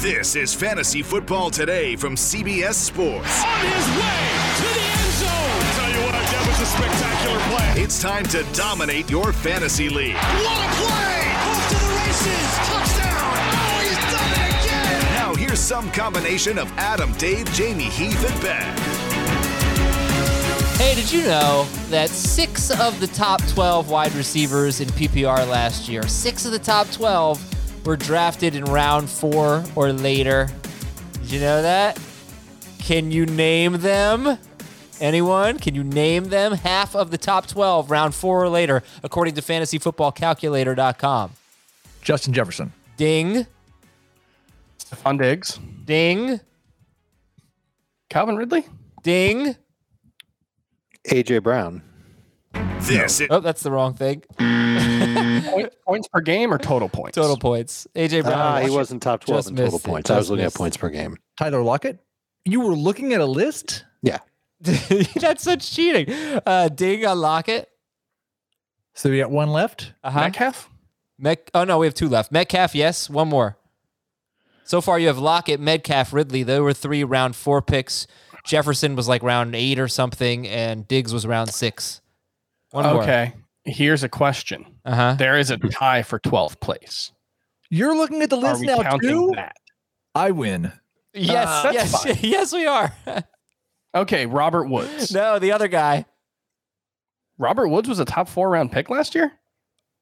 This is Fantasy Football Today from CBS Sports. On his way to the end zone. Tell you what, that was a spectacular play. It's time to dominate your fantasy league. What a play! Off to the races. Touchdown. Oh, he's done it again. Now here's some combination of Adam, Dave, Jamie, Heath, and Ben. Hey, did you know that six of the top 12 wide receivers in PPR last year, six of the top 12 were drafted in round four or later? Did you know that? Can you name them? Anyone? Can you name them? Half of the top 12, round four or later, according to fantasyfootballcalculator.com. Justin Jefferson. Ding, Stefon Diggs, ding, Calvin Ridley. ding. AJ Brown. This is Oh, that's the wrong thing. Point, points per game or total points? Total points. AJ Brown. Ah, he wasn't top 12 Just in total points. I was looking missed at points per game. Tyler Lockett. You were looking at a list? Yeah. That's such cheating. Uh, ding on Lockett. So we got one left. Uh-huh. Metcalf. Met- oh no, we have two left. Metcalf, yes. One more. So far, you have Lockett, Metcalf, Ridley. There were three round four picks. Jefferson was like round eight or something, and Diggs was round six. One more. Okay. Here's a question. Uh huh. There is a tie for 12th place. You're looking at the list now counting too. that? I win. Yes, Uh, yes, fine. yes, we are. Okay, Robert Woods. no, the other guy. Robert Woods was a top four round pick last year.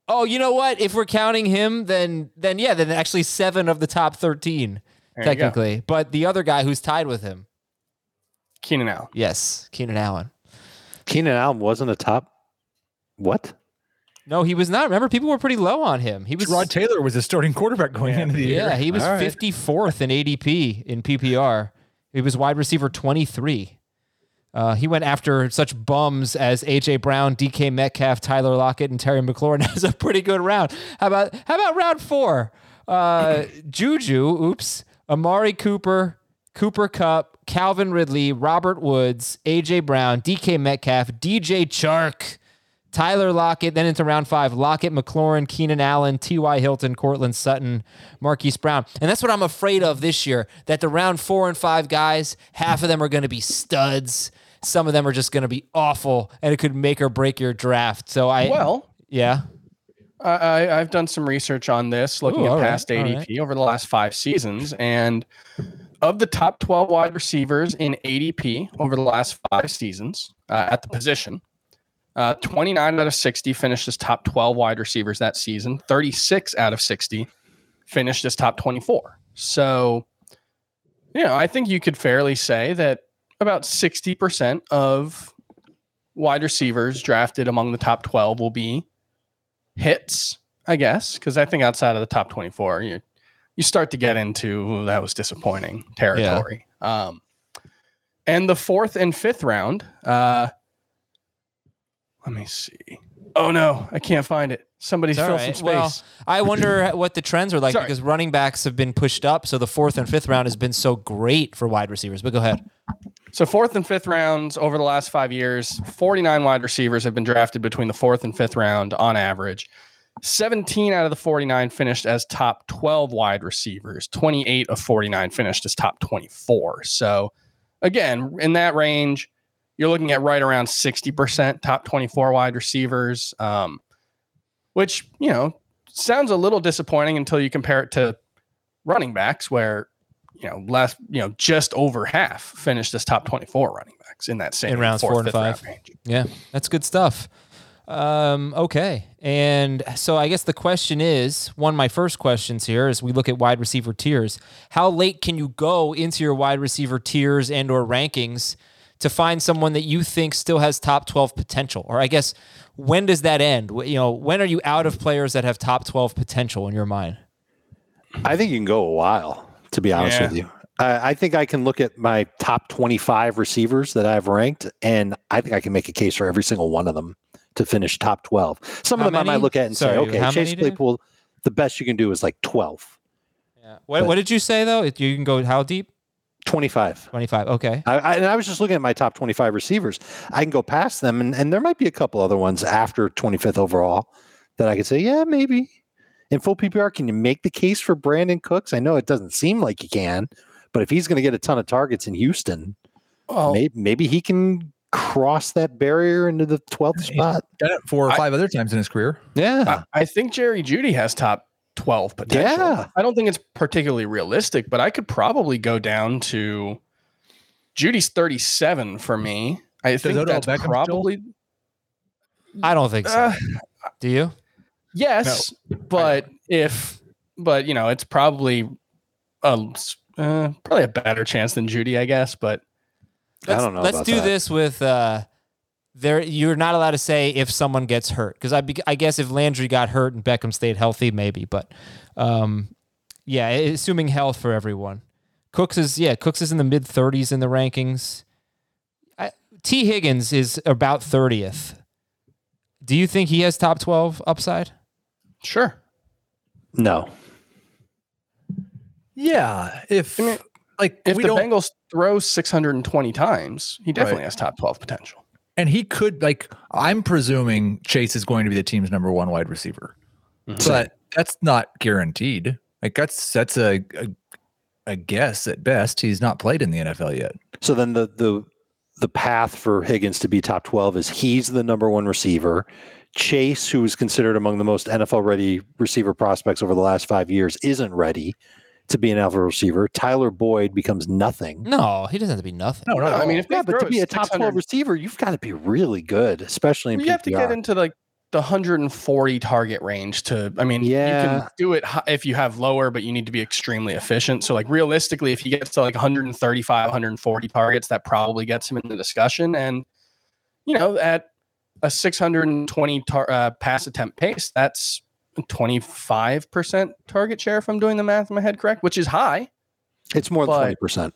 Oh, you know what? If we're counting him, then then yeah, then actually seven of the top thirteen There technically. But the other guy who's tied with him, Keenan Allen. yes, Keenan Allen. Keenan Allen wasn't a top. What? No, he was not. Remember, people were pretty low on him. He was Rod Taylor was the starting quarterback going Yeah. into the year. Yeah, he was All right. 54th in ADP in PPR. He was wide receiver 23. Uh, he went after such bums as AJ Brown, DK Metcalf, Tyler Lockett, and Terry McLaurin. That was a pretty good round. How about how about round four? Uh, Juju, oops, Amari Cooper, Cooper Kupp, Calvin Ridley, Robert Woods, AJ Brown, DK Metcalf, DJ Chark. Tyler Lockett, then into round five, Lockett, McLaurin, Keenan Allen, T.Y. Hilton, Courtland Sutton, Marquise Brown. And that's what I'm afraid of this year that the round four and five guys, half of them are going to be studs. Some of them are just going to be awful, and it could make or break your draft. So I, Well, yeah. I, I, I've done some research on this, looking Ooh, at past all ADP right. over the last five seasons, and of the top 12 wide receivers in ADP over the last five seasons uh, at the position, uh, 29 out of 60 finished as top 12 wide receivers that season. 36 out of 60 finished as top 24. So, you know, I think you could fairly say that about 60% of wide receivers drafted among the top 12 will be hits, I guess, because I think outside of the top 24, you you start to get into "Ooh, that was disappointing territory. Um, and the fourth and fifth round, uh, let me see. Oh no, I can't find it. Somebody's All fill right. some Well, space. I wonder what the trends are like Sorry. because running backs have been pushed up. So the fourth and fifth round has been so great for wide receivers. But go ahead. So fourth and fifth rounds over the last five years, 49 wide receivers have been drafted between the fourth and fifth round on average. 17 out of the 49 finished as top 12 wide receivers. 28 of 49 finished as top 24. So again, in that range, you're looking at right around 60% top 24 wide receivers, um, which, you know, sounds a little disappointing until you compare it to running backs where you know, last, you know, just over half finished as top 24 running backs in that same In rounds fourth, four and five. Yeah, that's good stuff. Um, okay. And so I guess the question is one of my first questions here as we look at wide receiver tiers. How late can you go into your wide receiver tiers and or rankings to find someone that you think still has top 12 potential? Or I guess when does that end? You know, when are you out of players that have top 12 potential in your mind? I think you can go a while, to be honest Yeah. with you. I, I think I can look at my top 25 receivers that I've ranked, and I think I can make a case for every single one of them to finish top 12. Some How of them I might look at and Sorry, say, okay, Chase many do you- Claypool, the best you can do is like 12, Yeah. What, what did you say though? It- You can go how deep? 25. 25. Okay. I, I, and I was just looking at my top 25 receivers. I can go past them, and, and there might be a couple other ones after 25th overall that I could say, yeah, maybe. In full PPR, can you make the case for Brandin Cooks? I know it doesn't seem like you can, but if he's going to get a ton of targets in Houston, Well, maybe, maybe he can cross that barrier into the 12th spot. Done it four or I- five other times in his career. Yeah. I, I think Jerry Jeudy has top 12 potential. Yeah. I don't think it's particularly realistic, but I could probably go down to Jeudy's 37 for me. I think Odell that's Beckham still? probably I don't think so. uh, Do you? yes, but if but you know, it's probably a uh, probably a better chance than Jeudy, I guess, but I Let's, don't know. Let's about do that. this with uh there you're not allowed to say if someone gets hurt because I, be- I guess if Landry got hurt and Beckham stayed healthy maybe but um yeah assuming health for everyone Cooks is yeah Cooks is in the mid 30s in the rankings I, Tee Higgins is about 30th do you think he has top 12 upside sure. No. Yeah. If I mean, like If we the don't, Bengals throw 620 times, he definitely Right. has top 12 potential. And he could like I'm presuming Chase is going to be the team's number one wide receiver, Mhm. but that's not guaranteed. Like that's that's a, a a guess at best. He's not played in the NFL yet. So then the the the path for Higgins to be top 12 is he's the number one receiver. Chase, who is considered among the most NFL ready receiver prospects over the last five years, isn't ready to be an alpha receiver. Tyler Boyd becomes nothing. no he doesn't have to be nothing No, no, I mean, if they Yeah, but to be a top 12 receiver, you've got to be really good, especially in you have to get into like the 140 target range to i mean yeah. you can do it if you have lower but you need to be extremely efficient so like realistically if he gets to like 135 140 targets that probably gets him in the discussion and you know at a 620 tar- uh, pass attempt pace that's 25% target share if i'm doing the math in my head correct which is high It's more than but- 20%.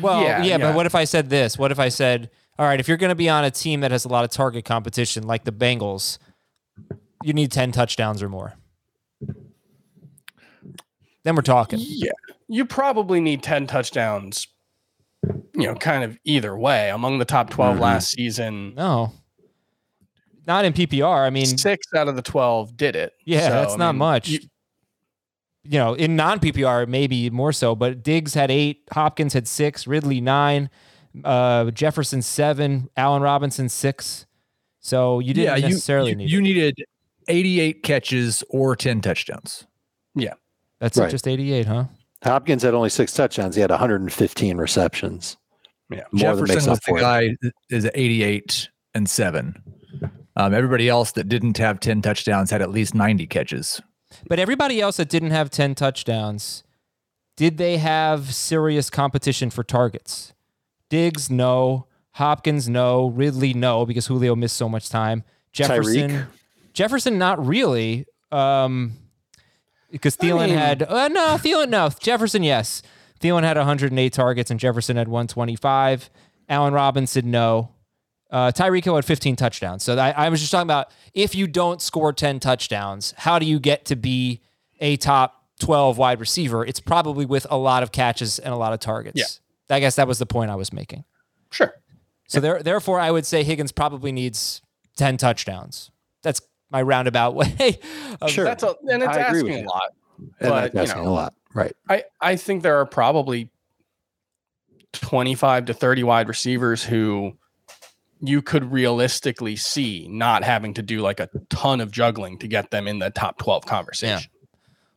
Well, Yeah, yeah, yeah. but what if I said this? What if I said, all right, if you're going to be on a team that has a lot of target competition, like the Bengals, you need 10 touchdowns or more. Then we're talking. Yeah. You probably need 10 touchdowns, you know, kind of either way. Among the top 12 Mhm. last season, No, not in PPR. I mean, six out of the 12 did it. yeah, So, that's I not mean, much. you- You, know, in non PPR, maybe more so, but Diggs had eight, Hopkins had six, Ridley nine, uh, Jefferson seven, Allen Robinson six. So you didn't yeah, you necessarily you, need you it. needed 88 catches or 10 touchdowns. Yeah. That's Right. just 88, huh? Hopkins had only six touchdowns. He had 115 receptions. Yeah. More than makes Jefferson was up the for it. guy that is at 88 and seven. Um, everybody else that didn't have 10 touchdowns had at least 90 catches. But everybody else that didn't have 10 touchdowns, did they have serious competition for targets? Diggs, no. Hopkins, no. Ridley, no, because Julio missed so much time. Jefferson, Tyreek? Jefferson, not really. Um, because I Thielen mean- had, uh, no, Thielen, no. Jefferson, yes. Thielen had 108 targets and Jefferson had 125. Allen Robinson, no. Uh, Tyreek Hill had 15 touchdowns. So I, I was just talking about if you don't score 10 touchdowns, how do you get to be a top 12 wide receiver? It's probably with a lot of catches and a lot of targets. Yeah. I guess that was the point I was making. Sure. So there, therefore, I would say Higgins probably needs 10 touchdowns. That's my roundabout way. of- Sure. That's a, and it's I agree asking a lot. And But, that's you asking know, a lot. Right. I, I think there are probably 25 to 30 wide receivers who you could realistically see not having to do like a ton of juggling to get them in the top 12 conversation.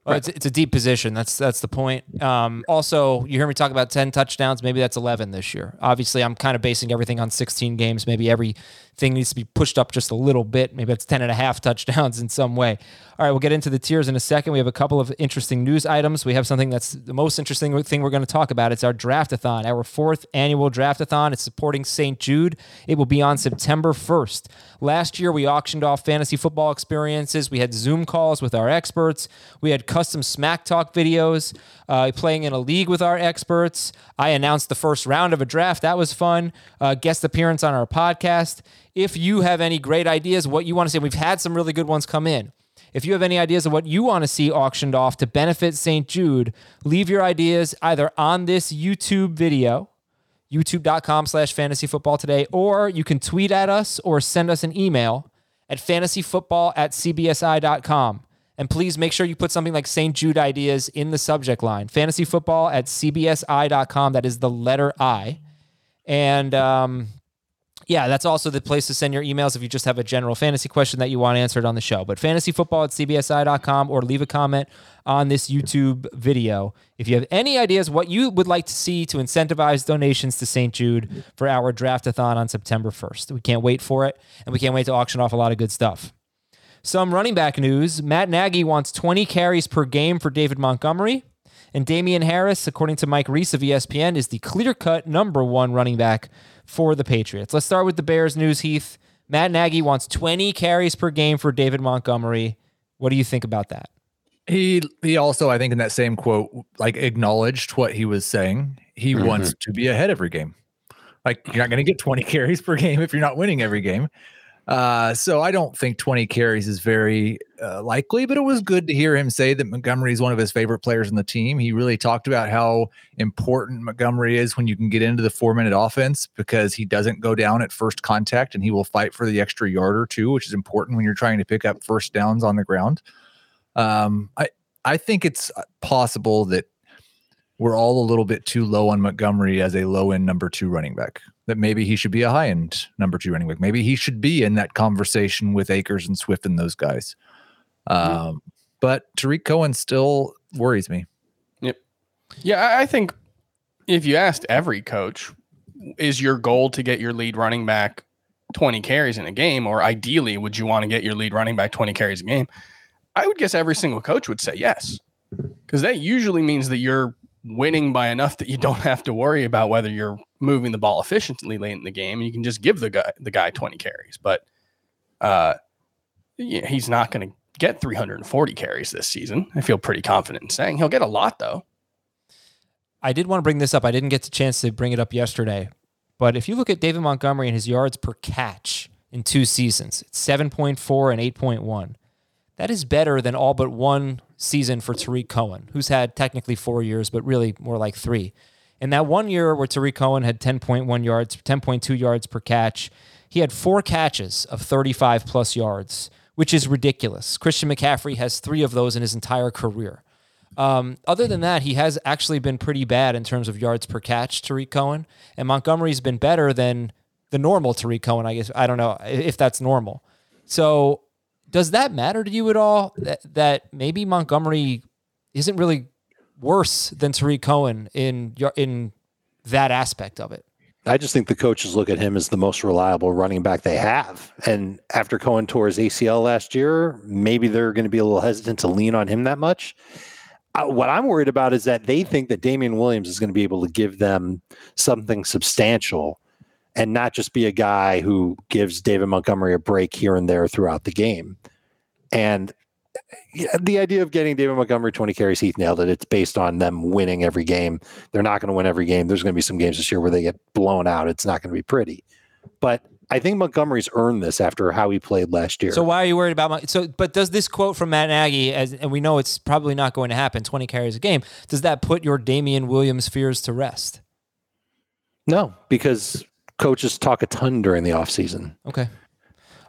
Well, it's, it's a deep position. That's that's the point. Um, also, you hear me talk about ten touchdowns. Maybe that's eleven this year. Obviously, I'm kind of basing everything on 16 games. Maybe everything needs to be pushed up just a little bit. Maybe it's 10 and a half touchdowns in some way. All right, we'll get into the tiers in a second. We have a couple of interesting news items. We have something that's the most interesting thing we're going to talk about. It's our draftathon, our fourth annual draftathon. It's supporting St. Jude. It will be on September 1st. Last year, we auctioned off fantasy football experiences. We had Zoom calls with our experts. We had custom smack talk videos, uh, playing in a league with our experts. I announced the first round of a draft. That was fun. Uh, guest appearance on our podcast. If you have any great ideas, what you want to see, we've had some really good ones come in. If you have any ideas of what you want to see auctioned off to benefit St. Jude, leave your ideas either on this YouTube video, youtube.com slash fantasy football today, or you can tweet at us or send us an email at fantasyfootball at cbsi.com. And please make sure you put something like St. Jude ideas in the subject line. Fantasy football at cbsi.com. That is the letter I. And um, yeah, that's also the place to send your emails if you just have a general fantasy question that you want answered on the show. But fantasy football at cbsi.com or leave a comment on this YouTube video. If you have any ideas what you would like to see to incentivize donations to St. Jude for our draftathon on September 1st. We can't wait for it, and we can't wait to auction off a lot of good stuff. Some running back news Matt Nagy wants 20 carries per game for David Montgomery. And Damien Harris, according to Mike Reiss of ESPN, is the clear cut number one running back for the Patriots. Let's start with the Bears news, Heath. Matt Nagy wants 20 carries per game for David Montgomery. What do you think about that? He he also, I think, in that same quote, like acknowledged what he was saying. He Mhm. wants to be ahead every game. Like you're not going to get 20 carries per game if you're not winning every game. Uh, so I don't think 20 carries is very uh, likely, but it was good to hear him say that Montgomery is one of his favorite players in the team. He really talked about how important Montgomery is when you can get into the four minute offense because he doesn't go down at first contact and he will fight for the extra yard or two, which is important when you're trying to pick up first downs on the ground. Um, I I think it's possible that we're all a little bit too low on Montgomery as a low end number two running back. That maybe he should be a high end number two running back. Maybe he should be in that conversation with Akers and Swift and those guys. Um, but Tarik Cohen still worries me. Yep. Yeah, I- I think if you asked every coach, is your goal to get your lead running back 20 carries in a game, or ideally, would you want to get your lead running back 20 carries a game? I would guess every single coach would say yes, because that usually means that you're winning by enough that you don't have to worry about whether you're moving the ball efficiently late in the game. You can just give the guy the guy 20 carries, but uh, he's not going to get 340 carries this season. I feel pretty confident in saying he'll get a lot though. I did want to bring this up. I didn't get the chance to bring it up yesterday. But if you look at David Montgomery and his yards per catch in two seasons, it's 7.4 and 8.1. That is better than all but one season for Tarik Cohen, who's had technically four years, but really more like three. In that one year where Tarik Cohen had 10.1 yards, 10.2 yards per catch, he had four catches of 35 plus yards, which is ridiculous. Christian McCaffrey has three of those in his entire career. Um, other than that, he has actually been pretty bad in terms of yards per catch, Tarik Cohen. And Montgomery's been better than the normal Tarik Cohen, I guess. I don't know if that's normal. So does that matter to you at all? That, that maybe Montgomery isn't really worse than Tarik Cohen in in that aspect of it. I just think the coaches look at him as the most reliable running back they have. And after Cohen tore his ACL last year, maybe they're going to be a little hesitant to lean on him that much. Uh, what I'm worried about is that they think that Damien Williams is going to be able to give them something substantial and not just be a guy who gives David Montgomery a break here and there throughout the game. And the idea of getting David Montgomery 20 carries, Heath nailed it. It's based on them winning every game. They're not going to win every game. There's going to be some games this year where they get blown out. It's not going to be pretty. But I think Montgomery's earned this after how he played last year. So why are you worried about? Mon- so, but does this quote from Matt Nagy, as and we know it's probably not going to happen, twenty carries a game, does that put your Damien Williams fears to rest? no, because coaches talk a ton during the offseason. Okay.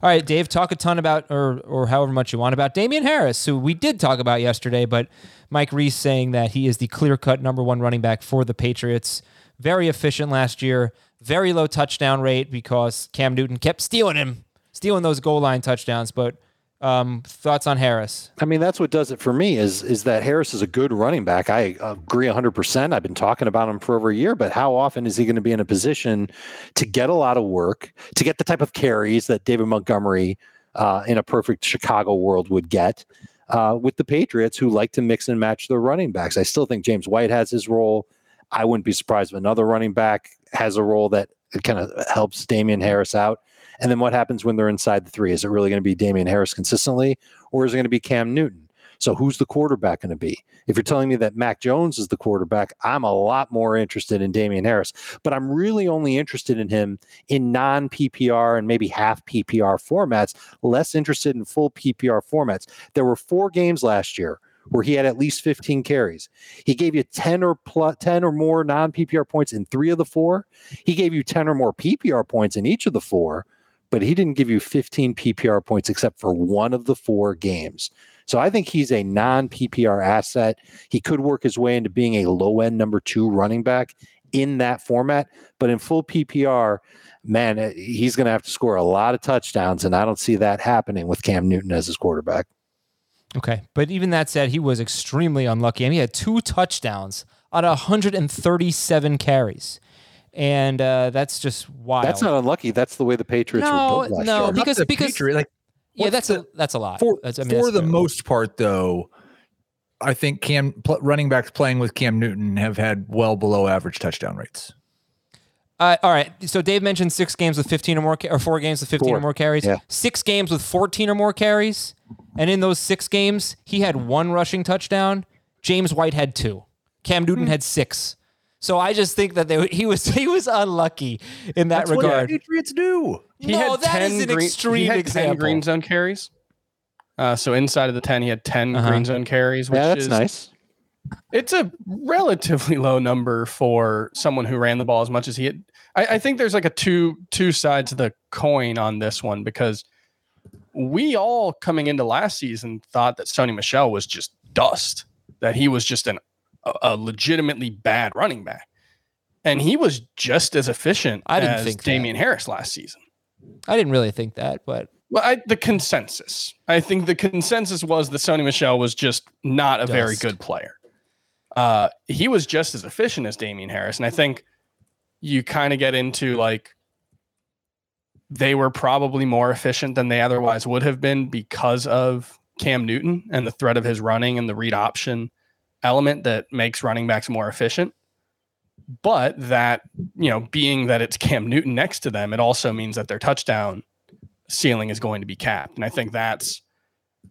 All right, Dave, talk a ton about, or or however much you want about Damien Harris, who we did talk about yesterday, but Mike Reiss saying that he is the clear cut number one running back for the Patriots. Very efficient last year, very low touchdown rate because Cam Newton kept stealing him, stealing those goal line touchdowns. But Um, thoughts on Harris? I mean, that's what does it for me. Is is that Harris is a good running back? I agree 100. percent I've been talking about him for over a year, but how often is he going to be in a position to get a lot of work, to get the type of carries that David Montgomery uh, in a perfect Chicago world would get uh, with the Patriots, who like to mix and match their running backs? I still think James White has his role. I wouldn't be surprised if another running back has a role that kind of helps Damien Harris out. And then what happens when they're inside the three? Is it really going to be Damien Harris consistently, or is it going to be Cam Newton? So who's the quarterback going to be? If you're telling me that Mac Jones is the quarterback, I'm a lot more interested in Damien Harris. But I'm really only interested in him in non PPR and maybe half PPR formats, less interested in full PPR formats. There were four games last year where he had at least 15 carries. He gave you 10 or plus 10 or more non PPR points in three of the four. He gave you 10 or more PPR points in each of the four but he didn't give you 15 PPR points except for one of the four games. So I think he's a non PPR asset. He could work his way into being a low end number two running back in that format, but in full PPR, man, eh, he's going to have to score a lot of touchdowns, and I don't see that happening with Cam Newton as his quarterback. Okay, but even that said, he was extremely unlucky. I mean, he had two touchdowns on 137 carries and uh, that's just wild. That's not unlucky. That's the way the Patriots no, were built last no, year. because the because Patriot, like yeah, that's the, a that's a lot for, that's, I mean, for that's the fair. most part though. I think Cam pl- running backs playing with Cam Newton have had well below average touchdown rates. Uh, all right. So Dave mentioned six games with 15 or more, ca- or four games with 15 Four. or more carries. Yeah. Six games with 14 or more carries, and in those six games, he had one rushing touchdown. James White had two. Cam Hmm. Newton had six. So I just think that they, he was he was unlucky in that That's what regard. the Patriots do. He no, had that 10 is an green, extreme he had example. 10 green zone carries. Uh, so inside of the 10, he had 10 Uh-huh. green zone carries, which Yeah, that's is nice. it's a relatively low number for someone who ran the ball as much as he had. I, I think there's like a two two sides of the coin on this one because we all coming into last season thought that Sony Michel was just dust, that he was just an a, a legitimately bad running back. And he was just as efficient I didn't as think that. Damien Harris last season. I didn't really think that, but Well, I, the consensus. I think the consensus was that Sony Michel was just not a very good player. Uh, he was just as efficient as Damien Harris, and I think you kind of get into like they were probably more efficient than they otherwise would have been because of Cam Newton and the threat of his running and the read option element that makes running backs more efficient. But that, you know, being that it's Cam Newton next to them, it also means that their touchdown ceiling is going to be capped. And I think that's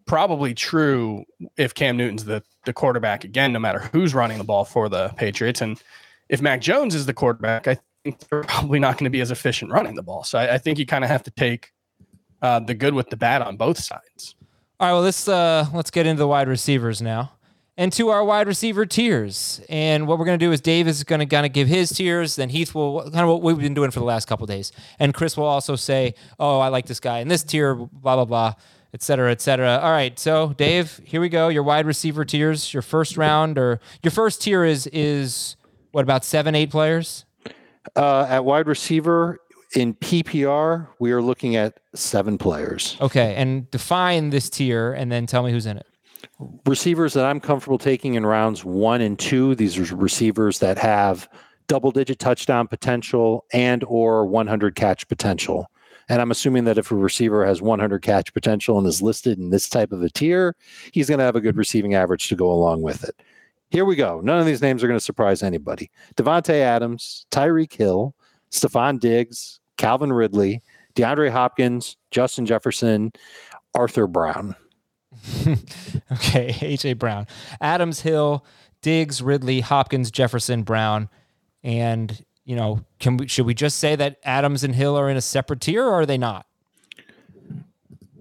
probably true if Cam Newton's the, the quarterback again, no matter who's running the ball for the Patriots. And if Mac Jones is the quarterback, I think they're probably not going to be as efficient running the ball. So I, I think you kind of have to take uh, the good with the bad on both sides. All right, well let's uh let's get into the wide receivers now. And to our wide receiver tiers. And what we're going to do is Dave is going to kind of give his tiers, then Heath will kind of what we've been doing for the last couple days. And Chris will also say, "Oh, I like this guy in this tier, blah blah blah." Et cetera, et cetera. All right, so Dave, here we go. Your wide receiver tiers. Your first round, or your first tier is is what about seven, eight players? Uh, at wide receiver in PPR, we are looking at seven players. Okay, and define this tier, and then tell me who's in it. Receivers that I'm comfortable taking in rounds one and two. These are receivers that have double-digit touchdown potential and or 100 catch potential. And I'm assuming that if a receiver has 100 catch potential and is listed in this type of a tier, he's going to have a good receiving average to go along with it. Here we go. None of these names are going to surprise anybody. Davante Adams, Tyreek Hill, Stefon Diggs, Calvin Ridley, DeAndre Hopkins, Justin Jefferson, Arthur Brown. Okay, AJ Brown, Adams, Hill, Diggs, Ridley, Hopkins, Jefferson, Brown, and you know, can we should we just say that Adams and Hill are in a separate tier, or are they not?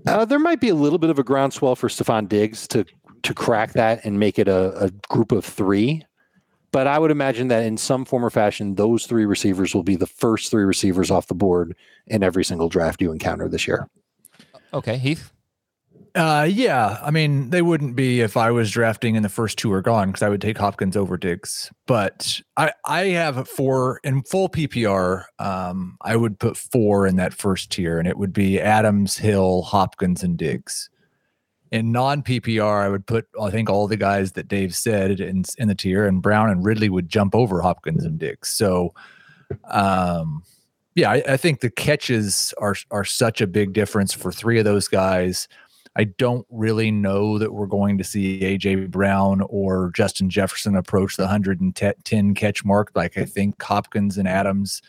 Uh, there might be a little bit of a groundswell for Stefon Diggs to to crack that and make it a, a group of three. But I would imagine that in some form or fashion, those three receivers will be the first three receivers off the board in every single draft you encounter this year. Okay, Heath. Uh, yeah. I mean, they wouldn't be if I was drafting and the first two are gone because I would take Hopkins over Diggs. But I, I have four in full PPR. Um, I would put four in that first tier, and it would be Adams, Hill, Hopkins, and Diggs. in non PPR, I would put I think all the guys that Dave said in in the tier, and Brown and Ridley would jump over Hopkins and Diggs. So, um, yeah, I, I think the catches are are such a big difference for three of those guys. I don't really know that we're going to see AJ Brown or Justin Jefferson approach the 110 catch mark like I think Hopkins and Adams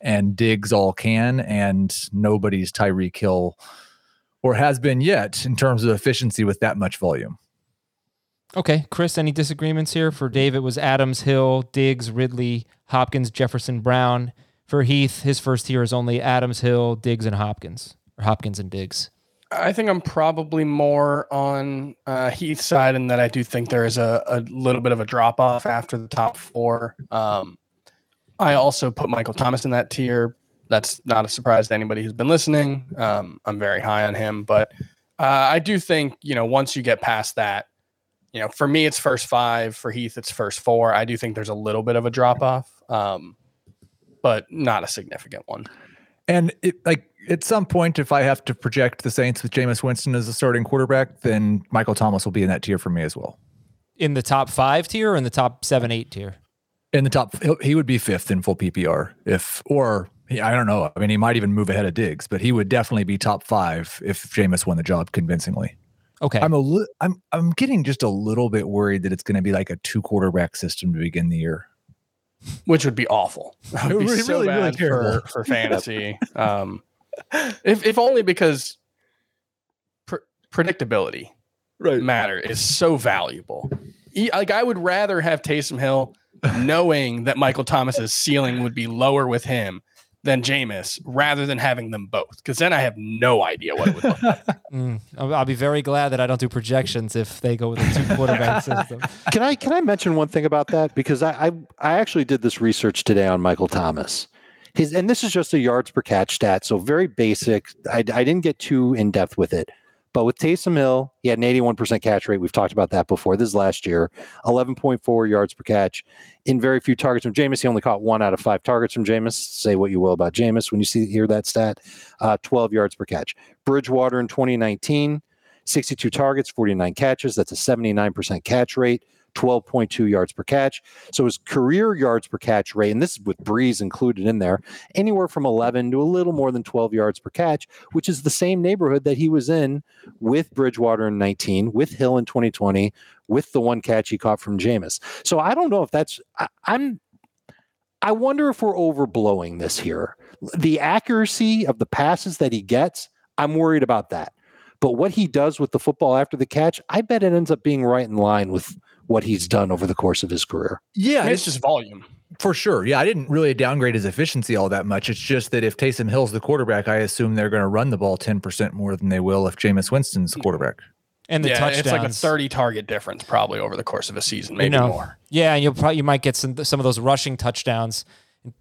and Diggs all can, and nobody's Tyreek Hill or has been yet in terms of efficiency with that much volume. Okay, Chris, any disagreements here? For Dave, it was Adams, Hill, Diggs, Ridley, Hopkins, Jefferson, Brown. For Heath, his first tier is only Adams, Hill, Diggs, and Hopkins, or Hopkins and Diggs. I think I'm probably more on uh, Heath's side, in that I do think there is a, a little bit of a drop off after the top four. Um, I also put Michael Thomas in that tier. That's not a surprise to anybody who's been listening. Um, I'm very high on him, but uh, I do think you know once you get past that, you know, for me it's first five. For Heath, it's first four. I do think there's a little bit of a drop off, um, but not a significant one. And it, like at some point, if I have to project the Saints with Jameis Winston as a starting quarterback, then Michael Thomas will be in that tier for me as well. In the top five tier or in the top seven, eight tier? In the top, he would be fifth in full PPR if, or I don't know. I mean, he might even move ahead of Diggs, but he would definitely be top five if Jameis won the job convincingly. Okay. I'm a li- I'm I'm getting just a little bit worried that it's going to be like a two quarterback system to begin the year, which would be awful. That would be really, so really, really bad terrible. for, for fantasy. um, if if only because pr- predictability right? matter is so valuable. E- Like I would rather have Taysom Hill knowing that Michael Thomas's ceiling would be lower with him than Jameis, rather than having them both, because then I have no idea what it would look like. Mm, I'll, I'll be very glad that I don't do projections if they go with a two quarterback system. Can I can I mention one thing about that because I I, I actually did this research today on Michael Thomas. His and this is just a yards per catch stat, so very basic. I, I didn't get too in depth with it, but with Taysom Hill, he had an 81% catch rate. We've talked about that before. This is last year, 11.4 yards per catch in very few targets from Jameis. He only caught one out of five targets from Jameis. Say what you will about Jameis when you see hear that stat. Uh, 12 yards per catch. Bridgewater in 2019, 62 targets, 49 catches. That's a 79% catch rate. 12.2 yards per catch. So his career yards per catch rate, and this is with Brees included in there, anywhere from 11 to a little more than 12 yards per catch, which is the same neighborhood that he was in with Bridgewater in 19, with Hill in 2020, with the one catch he caught from Jameis. So I don't know if that's, I, I'm, I wonder if we're overblowing this here. The accuracy of the passes that he gets, I'm worried about that. But what he does with the football after the catch, I bet it ends up being right in line with what he's done over the course of his career. Yeah, I mean, it's just volume. For sure. Yeah, I didn't really downgrade his efficiency all that much. It's just that if Taysom Hill's the quarterback, I assume they're going to run the ball 10% more than they will if Jameis Winston's the quarterback. And the yeah, touchdowns. it's like a 30 target difference probably over the course of a season, maybe you know, more. Yeah, and you'll probably you might get some some of those rushing touchdowns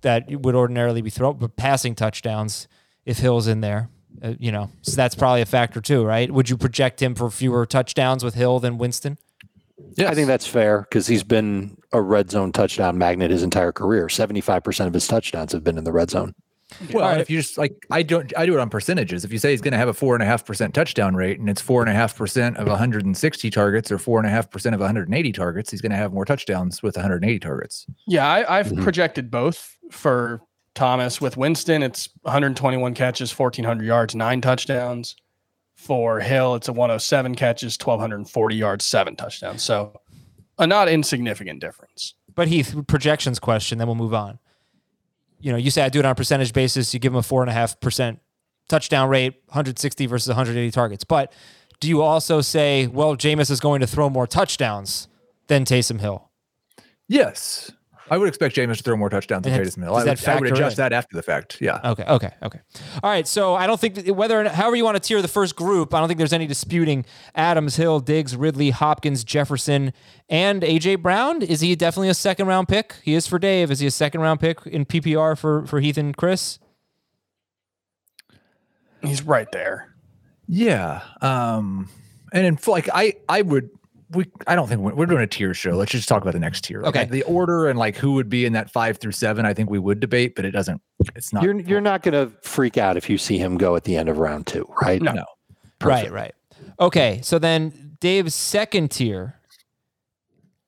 that would ordinarily be throw but passing touchdowns if Hill's in there. Uh, you know, so that's probably a factor too, right? Would you project him for fewer touchdowns with Hill than Winston? Yeah, I think that's fair because he's been a red zone touchdown magnet his entire career. 75% of his touchdowns have been in the red zone. Well, if you just like I don't I do it on percentages. If you say he's going to have a four and a half percent touchdown rate and it's four and a half percent of 160 targets or four and a half percent of 180 targets, he's going to have more touchdowns with 180 targets. Yeah, I, I've Mhm. projected both for Thomas. With Winston, it's 121 catches, 1,400 yards, nine touchdowns. For Hill, it's a 107 catches, 1,240 yards, seven touchdowns. So a not insignificant difference. But Heath, projections question, then we'll move on. You know, you say I do it on a percentage basis. You give him a four and a half percent touchdown rate, 160 versus 180 targets. But do you also say, well, Jameis is going to throw more touchdowns than Taysom Hill? Yes. I would expect Jameis to throw more touchdowns than And Taysom Hill. does I that would, I would factor adjust in? that after the fact. Yeah. Okay, okay, okay. All right. So I don't think that whether or not- however you want to tier the first group, I don't think there's any disputing Adams, Hill, Diggs, Ridley, Hopkins, Jefferson, and AJ Brown. Is he definitely a second round pick? He is for Dave. Is he a second round pick in PPR for for Heath and Chris? He's right there. Yeah. Um, and in like I I would we I don't think we're, we're doing a tier show. Let's just talk about the next tier. Like, Okay. The order and like who would be in that five through seven, I think we would debate, but it doesn't. It's not. You're you're not going to freak out if you see him go at the end of round two, right? No. No. Right, right. Okay, so then Dave's second tier.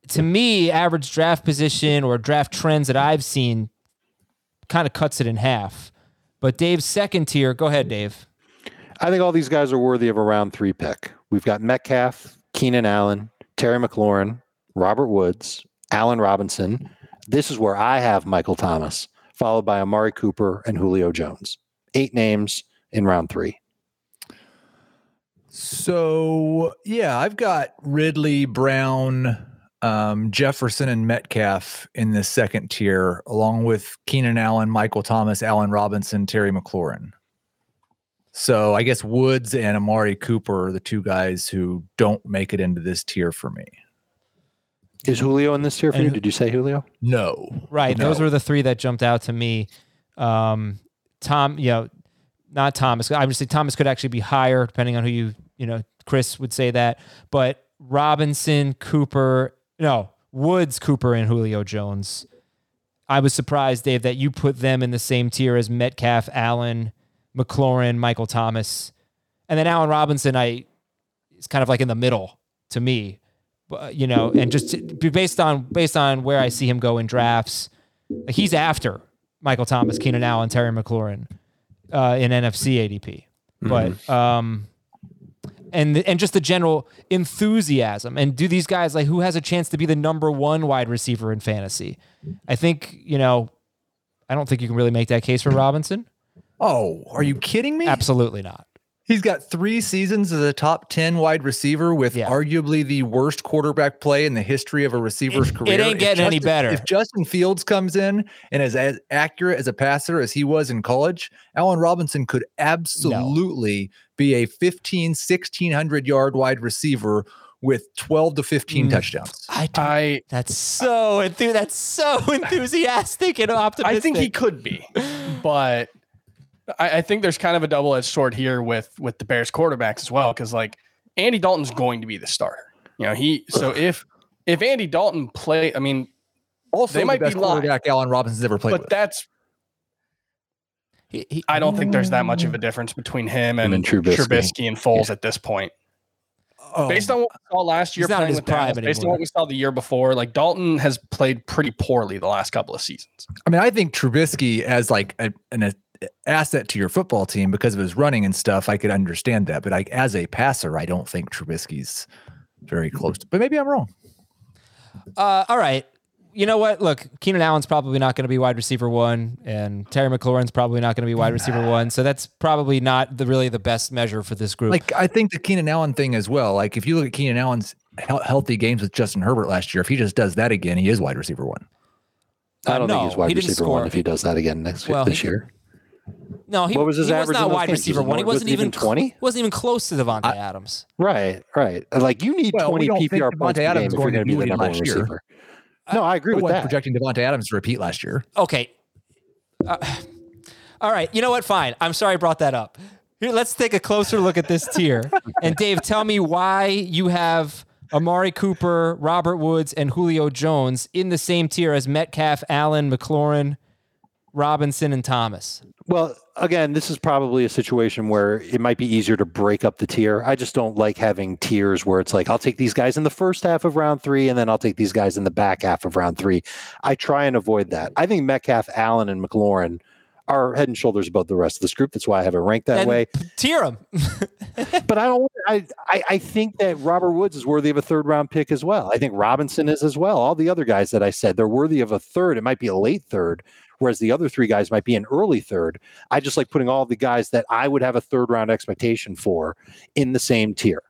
To me, average draft position or draft trends that I've seen kind of cuts it in half. But Dave's second tier, go ahead, Dave. I think all these guys are worthy of a round three pick. We've got Metcalf, Keenan Allen, Terry McLaurin, Robert Woods, Allen Robinson. This is where I have Michael Thomas, followed by Amari Cooper and Julio Jones. Eight names in round three. So yeah, I've got Ridley, Brown, um, Jefferson, and Metcalf in the second tier, along with Keenan Allen, Michael Thomas, Allen Robinson, Terry McLaurin. So I guess Woods and Amari Cooper are the two guys who don't make it into this tier for me. Is Julio in this tier for you? Did you say Julio? No, Right. Those were the three that jumped out to me. Um, Tom, you know, not Thomas. Obviously, Thomas could actually be higher depending on who you, you know, Chris would say that. But Robinson, Cooper, no, Woods, Cooper, and Julio Jones. I was surprised, Dave, that you put them in the same tier as Metcalf, Allen, McLaurin, Michael Thomas. And then Allen Robinson, I is kind of like in the middle to me. But, you know, and just based on based on where I see him go in drafts, he's after Michael Thomas, Keenan Allen, Terry McLaurin uh, in NFFC ADP. But um, and and just the general enthusiasm and do these guys like who has a chance to be the number one wide receiver in fantasy? I think you know, I don't think you can really make that case for Robinson. Oh, are you kidding me? Absolutely not. He's got three seasons as a top 10 wide receiver with Yeah. arguably the worst quarterback play in the history of a receiver's It- it ain't If getting any better. If Justin Fields comes in and is as accurate as a passer as he was in college, Allen Robinson could absolutely be a 15, 1600 yard wide receiver with 12 to 15 Mm. touchdowns. I I that's so enthu- that's so enthusiastic and optimistic. I think he could be, but I, I think there's kind of a double edged sword here with with the Bears quarterbacks as well, because like Andy Dalton's going to be the starter. You know, he so if if Andy Dalton play, I mean, Also, They the might be best lying. quarterback Allen Robinson's ever played but with. that's He- he- I don't think there's that much of a difference between him and, And Trubisky. Trubisky. and Foles at this point. Oh, Based on what we saw last year not playing his with Dallas, prime based on what we saw the year before, like Dalton has played pretty poorly the last couple of seasons. I mean, I think Trubisky as like a, an a, asset to your football team because of his running and stuff. I could understand that, but like as a passer, I don't think Trubisky's very close. To, but maybe I'm wrong. Uh, all right. You know what? Look, Keenan Allen's probably not going to be wide receiver one, and Terry McLaurin's probably not going to be wide receiver one. So that's probably not the really the best measure for this group. Like I think the Keenan Allen thing as well. Like if you look at Keenan Allen's hel- healthy games with Justin Herbert last year, if he just does that again, he is wide receiver one. I don't no, think he's wide he didn't receiver score. one if he does that again next Well, this he- year. No, he, what was his he was average in not wide games? receiver one. He wasn't was it even even 20? Wasn't even close to Davante Adams. Right, right. Like you need Well, 20 PPR Davante points Adams game if you're going to be be the what he number one last year. receiver. No, I agree No with that. projecting Davante Adams to repeat last year. Okay. Uh, all right. You know what? Fine. I'm sorry I brought that up. Here, let's take a closer look at this tier. And Dave, tell me why you have Amari Cooper, Robert Woods, and Julio Jones in the same tier as Metcalf, Allen, McLaurin, Robinson, and Thomas. Well, again, this is probably a situation where it might be easier to break up the tier. I just don't like having tiers where it's like, I'll take these guys in the first half of round three, and then I'll take these guys in the back half of round three. I try and avoid that. I think Metcalf, Allen, and McLaurin are head and shoulders above the rest of this group. That's why I have it ranked that And way. Tier them. But I don't. I, I I think that Robert Woods is worthy of a third round pick as well. I think Robinson is as well. All the other guys that I said they're worthy of a third. It might be a late third, whereas the other three guys might be an early third. I just like putting all the guys that I would have a third round expectation for in the same tier.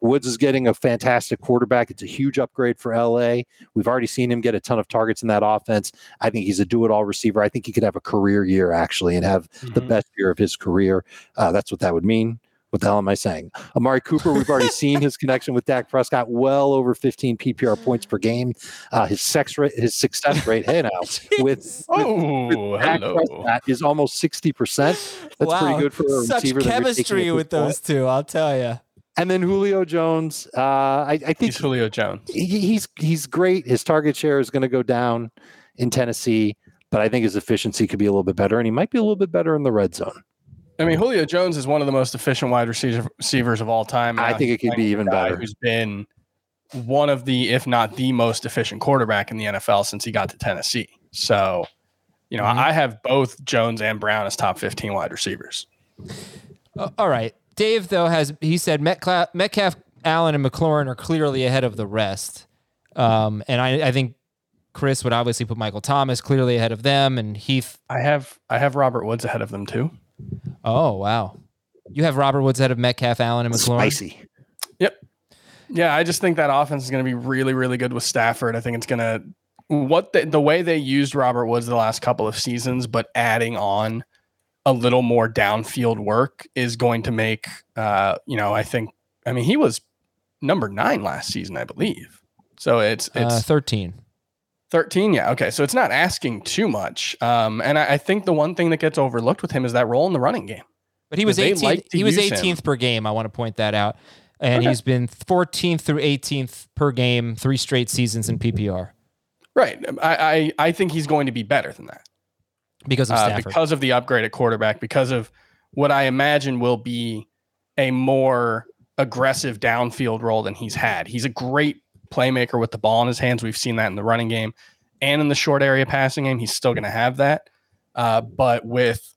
Woods is getting a fantastic quarterback. It's a huge upgrade for LA. We've already seen him get a ton of targets in that offense. I think he's a do it all receiver. I think he could have a career year actually and have the Mhm. best year of his career. Uh, that's what that would mean. What the hell am I saying? Amari Cooper, we've already seen his connection with Dak Prescott, well over 15 PPR points per game. Uh, his sex rate, his success rate, hey now, with, Oh, Dak hello. Prescott is almost 60%. That's wow. pretty good for a Such receiver. that chemistry at with this point. those two, I'll tell you. And then Julio Jones, uh, I, I think He's Julio Jones. he- he's he's great. His target share is going to go down in Tennessee, but I think his efficiency could be a little bit better, and he might be a little bit better in the red zone. I mean, Julio Jones is one of the most efficient wide receivers of all time. I think it could be even better. Who's been one of the, if not the most efficient quarterback in the NFL since he got to Tennessee. So, you know, Mhm. I have both Jones and Brown as top 15 wide receivers. Uh, all right. Dave, though, has he said Metcalf, Metcalf, Allen, and McLaurin are clearly ahead of the rest. Um, and I, I think Chris would obviously put Michael Thomas clearly ahead of them, and Heath. I have I have Robert Woods ahead of them too. Oh wow, you have Robert Woods ahead of Metcalf, Allen, and McLaurin. Spicy. Yep. Yeah, I just think that offense is going to be really, really good with Stafford. I think it's going to what the, the way they used Robert Woods the last couple of seasons, but adding on a little more downfield work is going to make. Uh, you know, I think. I mean, he was number nine last season, I believe. So it's it's Uh, Thirteen. 13 yeah okay so it's not asking too much um and I, I think the one thing that gets overlooked with him is that role in the running game But he was 18th. like he was use him. 18th per game. I want to point that out. And Okay. he's been 14th through 18th per game, three straight seasons in PPR right i i, I think he's going to be better than that because of uh, because of the upgrade at quarterback, because of what I imagine will be a more aggressive downfield role than he's had. He's a great playmaker with the ball in his hands. We've seen that in the running game and in the short area passing game. He's still going to have that, uh, but with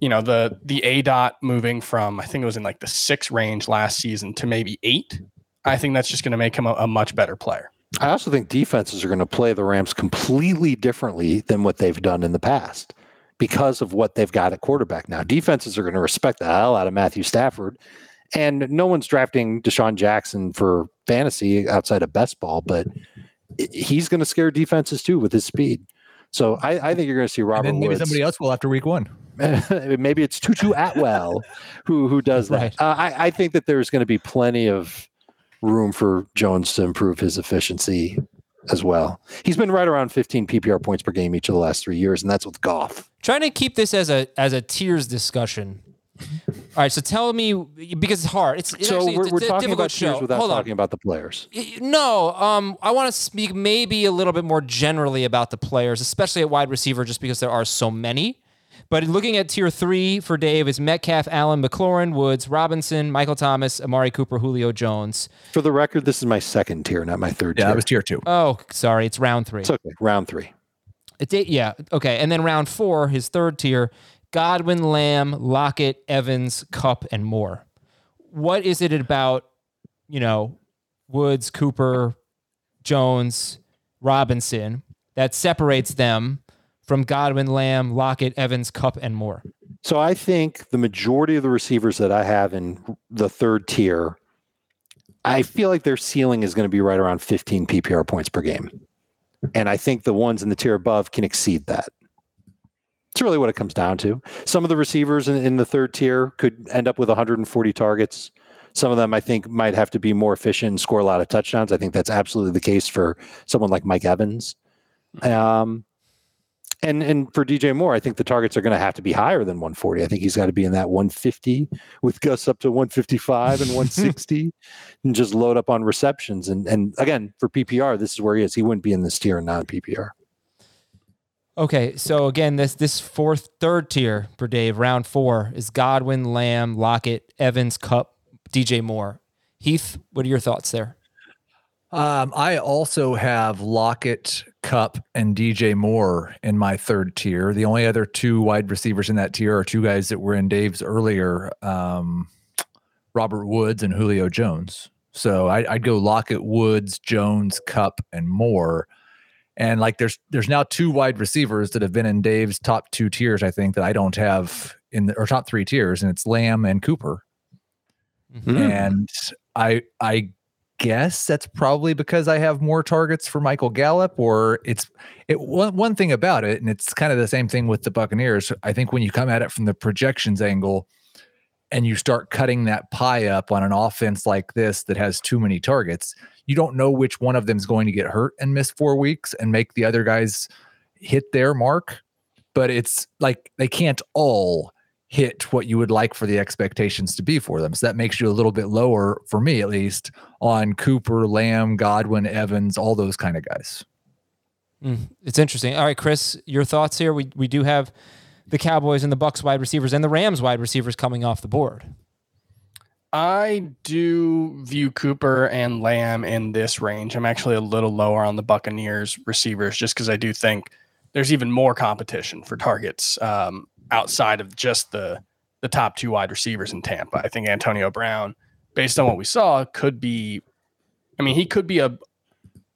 you know the the A dot moving from I think it was in like the six range last season to maybe eight. I think that's just going to make him a, a much better player. I also think defenses are going to play the Rams completely differently than what they've done in the past because of what they've got at quarterback now. Defenses are going to respect the hell out of Matthew Stafford. And no one's drafting DeSean Jackson for fantasy outside of best ball, but he's going to scare defenses too with his speed. So I, I think you're going to see And Robert then maybe Woods. somebody else will after week one. maybe it's Tutu Atwell who who does that. Right. Uh, I, I think that there's going to be plenty of room for Jones to improve his efficiency as well. He's been right around 15 PPR points per game each of the last three years, and that's with Goff. trying to keep this as a as a tiers discussion. All right, so tell me because it's hard. It's, it's so actually, we're, it's we're a talking about tiers show. without Hold on. about the players. No, um, I want to speak maybe a little bit more generally about the players, especially at wide receiver, just because there are so many. But looking at tier three for Dave is Metcalf, Allen, McLaurin, Woods, Robinson, Michael Thomas, Amari Cooper, Julio Jones. For the record, this is my second tier, not my third Yeah, tier. that was tier two. Oh, sorry, it's round three. it's okay. Round three. It's eight, yeah, okay. And then round four, his third tier, Godwin, Lamb, Lockett, Evans, Kupp, and more. What is it about, you know, Woods, Cooper, Jones, Robinson that separates them from Godwin, Lamb, Lockett, Evans, Kupp, and more? So I think the majority of the receivers that I have in the third tier, I feel like their ceiling is going to be right around 15 PPR points per game. And I think the ones in the tier above can exceed that. It's really what it comes down to. Some of the receivers in, in the third tier could end up with 140 targets. Some of them, I think, might have to be more efficient and score a lot of touchdowns. I think that's absolutely the case for someone like Mike Evans. Um, and and for DJ Moore, I think the targets are going to have to be higher than 140. I think he's got to be in that 150 with Gus up to 155 and 160 and just load up on receptions. And and again, for PPR, this is where he is. He wouldn't be in this tier in non PPR. Okay, so again, this this fourth, third tier for Dave, round four is Godwin, Lamb, Lockett, Evans, Kupp, DJ Moore. Heath, what are your thoughts there? Um, I also have Lockett, Kupp, and DJ Moore in my third tier. The only other two wide receivers in that tier are two guys that were in Dave's earlier, um, Robert Woods and Julio Jones. So I, I'd go Lockett, Woods, Jones, Kupp, and Moore. And like there's there's now two wide receivers that have been in Dave's top two tiers, I think, that I don't have in the or top three tiers, and it's Lamb and Cooper mm-hmm. hmm. and I I guess that's probably because I have more targets for Michael Gallup, or it's it one one thing about it, and it's kind of the same thing with the Buccaneers. I think when you come at it from the projections angle, and you start cutting that pie up on an offense like this that has too many targets, you don't know which one of them is going to get hurt and miss four weeks and make the other guys hit their mark. But it's like they can't all hit what you would like for the expectations to be for them. So that makes you a little bit lower, for me at least, on Cooper, Lamb, Godwin, Evans, all those kind of guys. Mm, it's interesting. All right, Chris, your thoughts here? We we do have the Cowboys and the Bucs wide receivers and the Rams wide receivers coming off the board. I do view Cooper and Lamb in this range. I'm actually a little lower on the Buccaneers receivers just because I do think there's even more competition for targets um, outside of just the the top two wide receivers in Tampa. I think Antonio Brown, based on what we saw, could be. I mean, he could be a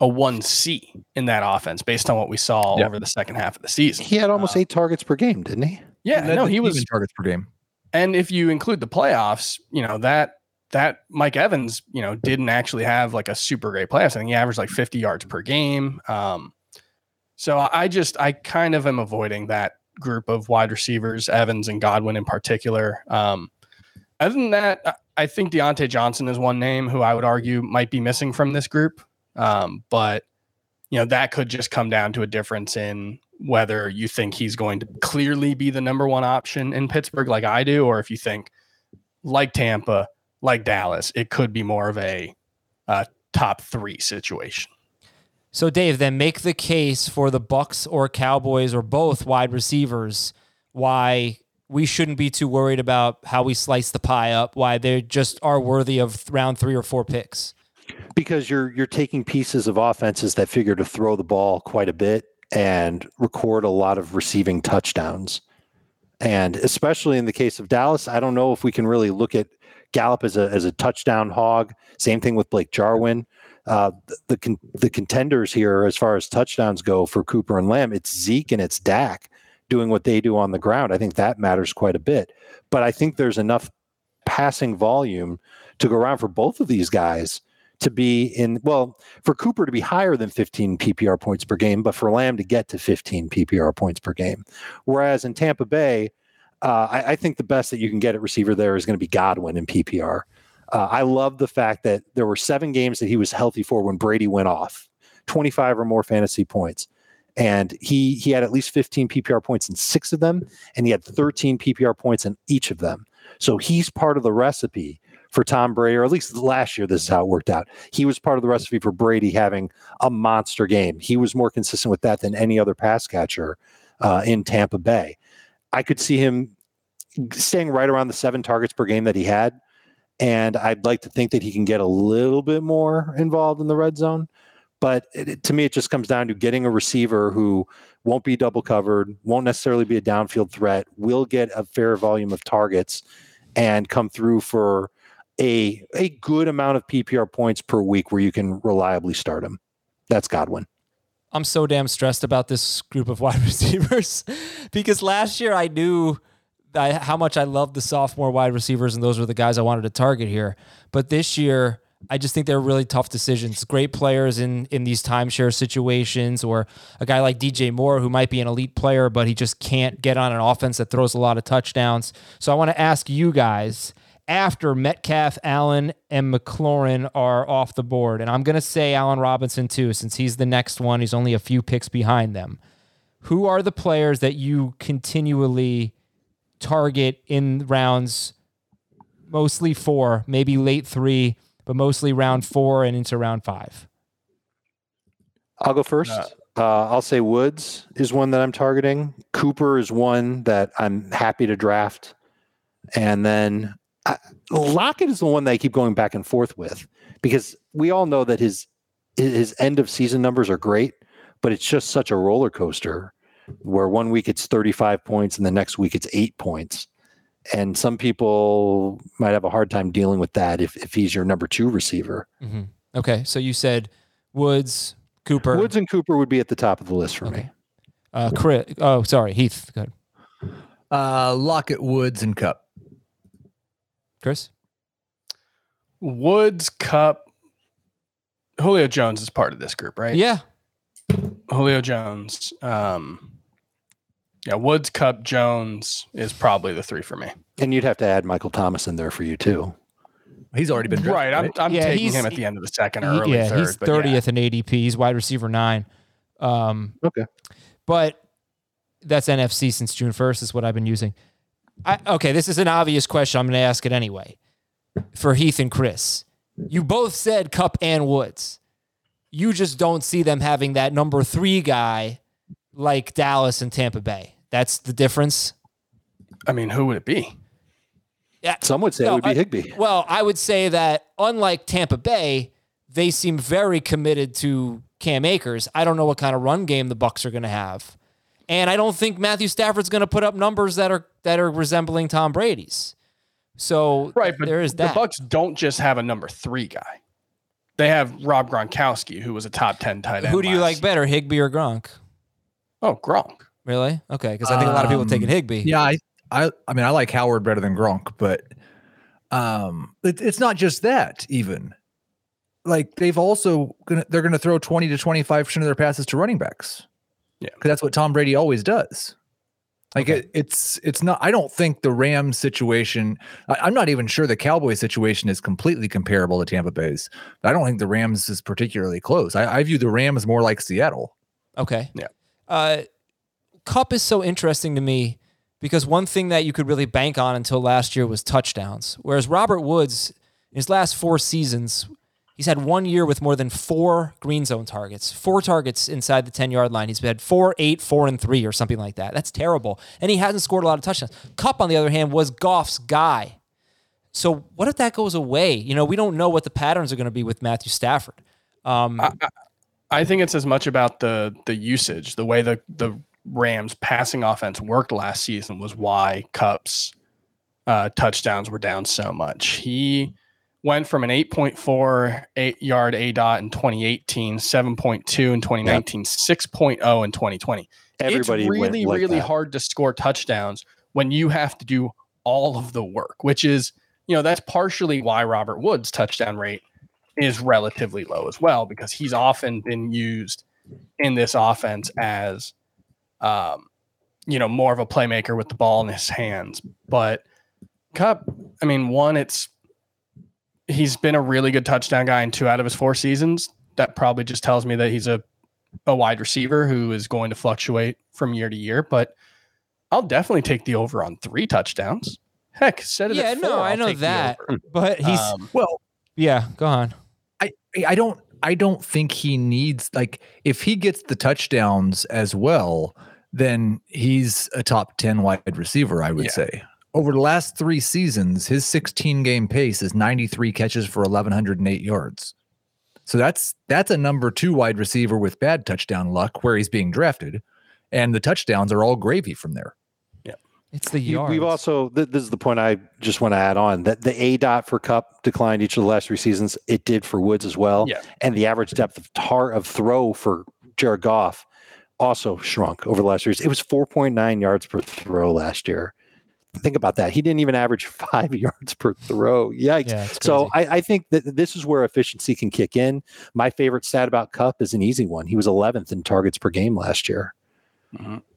a one C in that offense based on what we saw Yeah. over the second half of the season. He had almost Uh, eight targets per game, didn't he? Yeah, no, he was in targets per game. and if you include the playoffs, you know that that Mike Evans, you know, didn't actually have like a super great playoffs. I think he averaged like 50 yards per game. Um, so I just I kind of am avoiding that group of wide receivers, Evans and Godwin in particular. Um, other than that, I- I think Diontae Johnson is one name who I would argue might be missing from this group. Um, but you know that could just come down to a difference in whether you think he's going to clearly be the number one option in Pittsburgh, like I do, or if you think, like Tampa, like Dallas, it could be more of a top three situation. So Dave, then make the case for the Bucs or Cowboys or both wide receivers why we shouldn't be too worried about how we slice the pie up, why they just are worthy of round 3 or 4 picks. Because you're you're taking pieces of offenses that figure to throw the ball quite a bit and record a lot of receiving touchdowns. And especially in the case of Dallas, I don't know if we can really look at Gallup as a as a touchdown hog. Same thing with Blake Jarwin. Uh, the the, the contenders here, as far as touchdowns go for Cooper and Lamb, it's Zeke and it's Dak doing what they do on the ground. I think that matters quite a bit. But I think there's enough passing volume to go around for both of these guys to be in well for Cooper to be higher than 15 PPR points per game, but for Lamb to get to 15 PPR points per game. Whereas in Tampa Bay, uh, I, I think the best that you can get at receiver there is going to be Godwin in PPR. Uh, I love the fact that there were seven games that he was healthy for when Brady went off, 25 or more fantasy points. And he he had at least 15 PPR points in six of them, and he had 13 PPR points in each of them. So he's part of the recipe for Tom Brady, or at least last year, this is how it worked out. He was part of the recipe for Brady having a monster game. He was more consistent with that than any other pass catcher uh, in Tampa Bay. I could see him staying right around the seven targets per game that he had. And I'd like to think that he can get a little bit more involved in the red zone. But it, to me, it just comes down to getting a receiver who won't be double covered, won't necessarily be a downfield threat, will get a fair volume of targets, and come through for a a good amount of PPR points per week where you can reliably start him. That's Godwin. I'm so damn stressed about this group of wide receivers because last year I knew I, how much I loved the sophomore wide receivers, and those were the guys I wanted to target here. But this year, I just think they're really tough decisions. Great players in in these timeshare situations, or a guy like DJ Moore who might be an elite player, but he just can't get on an offense that throws a lot of touchdowns. So I want to ask you guys after Metcalf, Allen, and McLaurin are off the board, and I'm going to say Allen Robinson too, since he's the next one. He's only a few picks behind them. Who are the players that you continually target in rounds, mostly four, maybe late three, but mostly round four and into round five? I'll go first. Uh, Uh, I'll say Woods is one that I'm targeting. Cooper is one that I'm happy to draft. And then I, Lockett is the one that I keep going back and forth with because we all know that his his end of season numbers are great, but it's just such a roller coaster where one week it's 35 points and the next week it's eight points. And some people might have a hard time dealing with that if, if he's your number two receiver. Mm-hmm. Okay, so you said Woods, Cooper, Woods and Cooper would be at the top of the list for me. Uh, Chris. Oh, sorry, Heath. Good, Uh, Lockett, Woods, and Kupp. Chris. Woods Kupp. Julio Jones is part of this group, right? Yeah, Julio Jones. Um, yeah, Woods Kupp Jones is probably the three for me. And you'd have to add Michael Thomas in there for you too. He's already been Right. I'm, I'm Yeah, taking he's- him at the end of the second or He- early yeah, third. he's but yeah. thirtieth in ADP. He's wide receiver nine. Um, Okay. but that's NFFC since June first is what I've been using. I, okay, this is an obvious question. I'm going to ask it anyway. For Heath and Chris, you both said Kupp and Woods. You just don't see them having that number three guy like Dallas and Tampa Bay. That's the difference. I mean, who would it be? Yeah, Some would say No, it would be I- Higbee. Well, I would say that unlike Tampa Bay, they seem very committed to Cam Akers. I don't know what kind of run game the Bucs are going to have, and I don't think Matthew Stafford's going to put up numbers that are that are resembling Tom Brady's. So Right, but there is that. the. Bucs don't just have a number three guy. They have Rob Gronkowski, who was a top ten tight end. Who do you like season. better, Higbee or Gronk? Oh, Gronk. Really? Okay, because I think a lot of people Um, taking Higbee. Yeah, I, I, I mean, I like Howard better than Gronk, but um, it, it's not just that. Even like they've also gonna they're gonna throw twenty to twenty five percent of their passes to running backs. Yeah. because that's what Tom Brady always does. Like Okay. it, it's it's not. I don't think the Rams situation. I, I'm not even sure the Cowboys situation is completely comparable to Tampa Bay's. I don't think the Rams is particularly close. I, I view the Rams more like Seattle. Okay. Yeah. Uh, Kupp is so interesting to me because one thing that you could really bank on until last year was touchdowns. Whereas Robert Woods, in his last four seasons, he's had one year with more than four green zone targets, four targets inside the 10 yard line. He's had four, eight, four, and three, or something like that. That's terrible. And he hasn't scored a lot of touchdowns. Kupp, on the other hand, was Goff's guy. So what if that goes away? You know, we don't know what the patterns are going to be with Matthew Stafford. Um, I, I, think it's as much about the the usage, the way the the Rams passing offense worked last season was why Kupp's uh, touchdowns were down so much. He went from an 8.4 eight yard A dot in 2018, 7.2 in 2019, 6.0 in 2020. Everybody it's really, like really that. hard to score touchdowns when you have to do all of the work, which is, you know, that's partially why Robert Woods' touchdown rate is relatively low as well, because he's often been used in this offense as, um, you know, more of a playmaker with the ball in his hands. But Kupp, I mean, one, it's he's been a really good touchdown guy in two out of his four seasons. That probably just tells me that he's a a wide receiver who is going to fluctuate from year to year, but I'll definitely take the over on three touchdowns. Heck, set it yeah, at four. no, I I'll know that. But he's, Um, Well, yeah, go on. I I don't I don't think he needs like if he gets the touchdowns as well, then he's a top 10 wide receiver, I would Yeah. say. Over the last 3 seasons, his 16 game pace is 93 catches for 1108 yards. So that's that's a number 2 wide receiver with bad touchdown luck where he's being drafted and the touchdowns are all gravy from there. Yeah, it's the You- yards. We've also th- this is the point I just want to add on that the A dot for Kupp declined each of the last three seasons. It did for Woods as well, Yeah. and the average depth of tar of throw for Jared Goff also shrunk over the last years. It was 4.9 yards per throw last year. Think about that. He didn't even average five yards per throw. Yikes. Yeah, So. I, I think that this is where efficiency can kick in. My favorite stat about Kupp is an easy one. He was 11th in targets per game last year.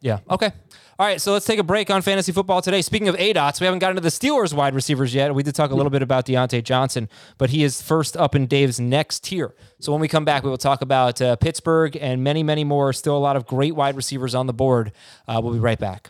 Yeah. Okay. All right. So let's take a break on fantasy football today. Speaking of A dots, we haven't gotten to the Steelers wide receivers yet. We did talk a little bit about Diontae Johnson, but he is first up in Dave's next tier. So when we come back, we will talk about uh, Pittsburgh and many, many more. Still a lot of great wide receivers on the board. Uh, we'll be right back.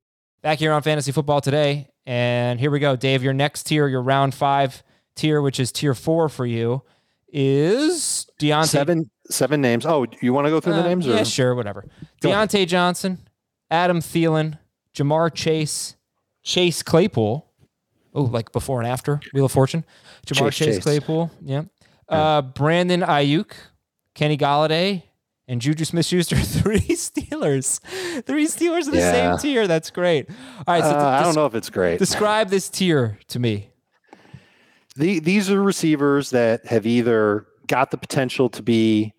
Back here on Fantasy Football today, And here we go, Dave. Your next tier, your round five tier, which is tier four for you, is Diontae. Seven seven names. Oh, you want to go through the Uh, names? Yeah, or? sure, whatever. Go ahead. Diontae Johnson, Adam Thielen, Ja'Marr Chase, Chase Claypool. Oh, like before and after Wheel of Fortune. Ja'Marr Chase, Chase, Chase. Claypool. Yeah. Uh, Brandon Aiyuk, Kenny Golladay, and Juju Smith Schuster. Three Steelers. Three Steelers in the Yeah. same tier. That's great. All right. So Uh, I don't know if it's great. Describe this tier to me. The, these are receivers that have either got the potential to be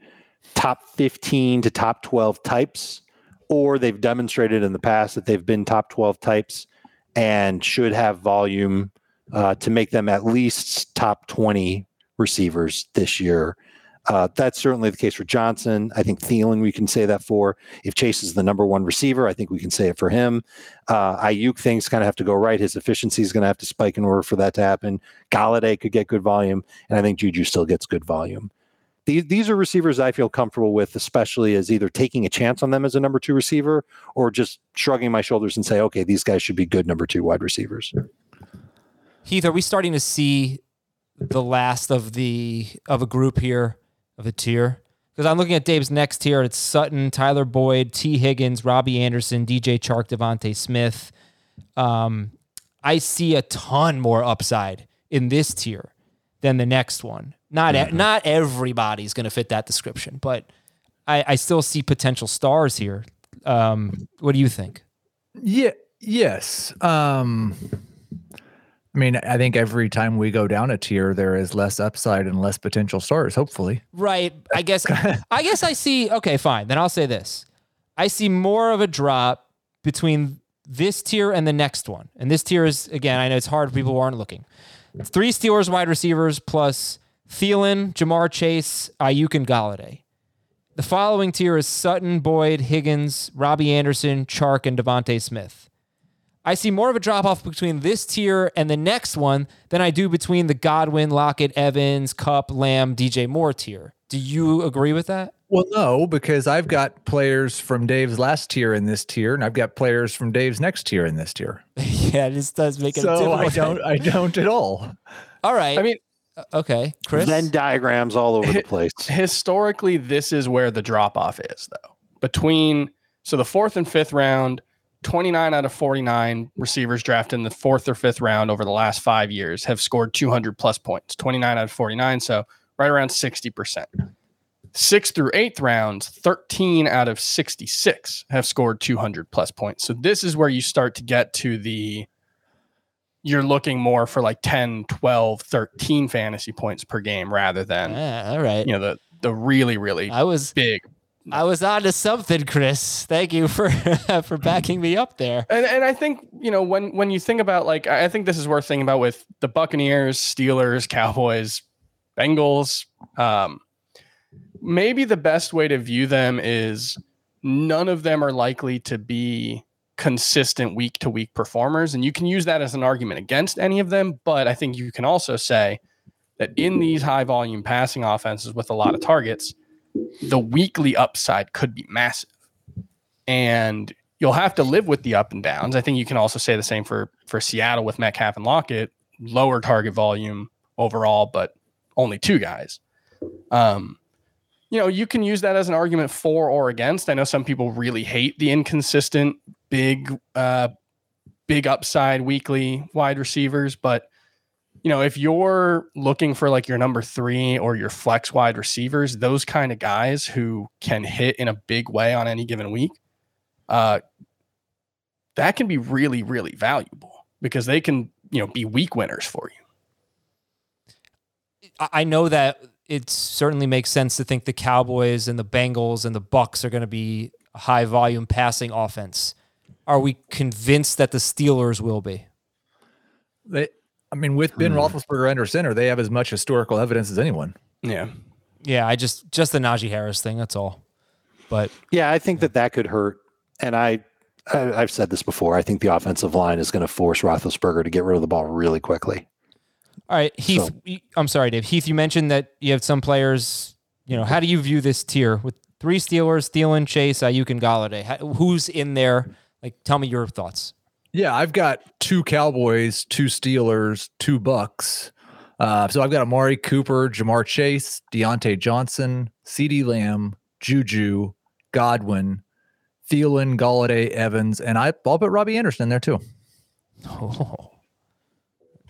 top 15 to top 12 types, or they've demonstrated in the past that they've been top 12 types and should have volume uh, to make them at least top 20 receivers this year. Uh, that's certainly the case for Johnson. I think Thielen, we can say that for. If Chase is the number one receiver, I think we can say it for him. Uh, Aiyuk things kind of have to go right. His efficiency is going to have to spike in order for that to happen. Golladay could get good volume, and I think Juju still gets good volume. These, these are receivers I feel comfortable with, especially as either taking a chance on them as a number two receiver or just shrugging my shoulders and say, okay, these guys should be good number two wide receivers. Heath, are we starting to see the last of the of a group here of a tier? Because I'm looking at Dave's next tier. It's Sutton, Tyler Boyd, Tee Higgins, Robbie Anderson, DJ Chark, DeVonta Smith. Um, I see a ton more upside in this tier than the next one. Not e- not everybody's going to fit that description, but I, I still see potential stars here. Um, what do you think? Yeah. Yes. Um, I mean, I think every time we go down a tier, there is less upside and less potential stars. Hopefully, Right. I guess I guess I see okay, fine. Then I'll say this. I see more of a drop between this tier and the next one. And this tier is again, I know it's hard for people who aren't looking. Three Steelers wide receivers plus Thielen, Ja'Marr Chase, Aiyuk, and Golladay. The following tier is Sutton, Boyd, Higgins, Robbie Anderson, Chark, and DeVonta Smith. I see more of a drop off between this tier and the next one than I do between the Godwin, Lockett, Evans, Kupp, Lamb, DJ Moore tier. Do you agree with that? well, no, because I've got players from Dave's last tier in this tier, and I've got players from Dave's next tier in this tier. yeah, this does make it. So I don't, I don't at all. All right. I mean, uh, okay, Chris. Venn diagrams all over the place. historically, this is where the drop off is, though. Between so the fourth and fifth round, 29 out of 49 receivers drafted in the fourth or fifth round over the last five years have scored 200 plus points. 29 out of 49, so right around 60%. Sixth through eighth rounds, 13 out of 66 have scored 200 plus points. So this is where you start to get to the you're looking more for like 10, 12, 13 fantasy points per game rather than Yeah, all right. you know the the really really I was big I was on to something, Chris. Thank you for for backing me up there. and and I think you know when when you think about like I think this is worth thinking about with the Buccaneers, Steelers, Cowboys, Bengals. Um, maybe the best way to view them is none of them are likely to be consistent week to week performers, and you can use that as an argument against any of them. But I think you can also say that in these high volume passing offenses with a lot of targets, the weekly upside could be massive. And you'll have to live with the up and downs. I think you can also say the same for for Seattle with Metcalf and Lockett, lower target volume overall, but only two guys. Um, you know, you can use that as an argument for or against. I know some people really hate the inconsistent big uh big upside weekly wide receivers, but you know, if you're looking for like your number three or your flex wide receivers, those kind of guys who can hit in a big way on any given week, uh, that can be really, really valuable because they can, you know, be week winners for you. I I know that it certainly makes sense to think the Cowboys and the Bengals and the Bucs are going to be a high volume passing offense. Are we convinced that the Steelers will be? They, I mean, with Ben hmm. Roethlisberger under center, they have as much historical evidence as anyone. Yeah. Yeah, I just just the Najee Harris thing. That's all. But Yeah, I think that that could hurt. And I, I I've said this before. I think the offensive line is going to force Roethlisberger to get rid of the ball really quickly. all right, Heath. So- y- I'm sorry, Dave. Heath, you mentioned that you have some players. You know, how do you view this tier with three Steelers, Thielen, Chase, Aiyuk, and Golladay? How, who's in there? Like, tell me your thoughts. Yeah, I've got two Cowboys, two Steelers, two Bucs. Uh, so I've got Amari Cooper, Ja'Marr Chase, Diontae Johnson, CeeDee Lamb, Juju, Godwin, Thielen, Golladay, Evans, and I, I'll put Robbie Anderson in there too. Oh,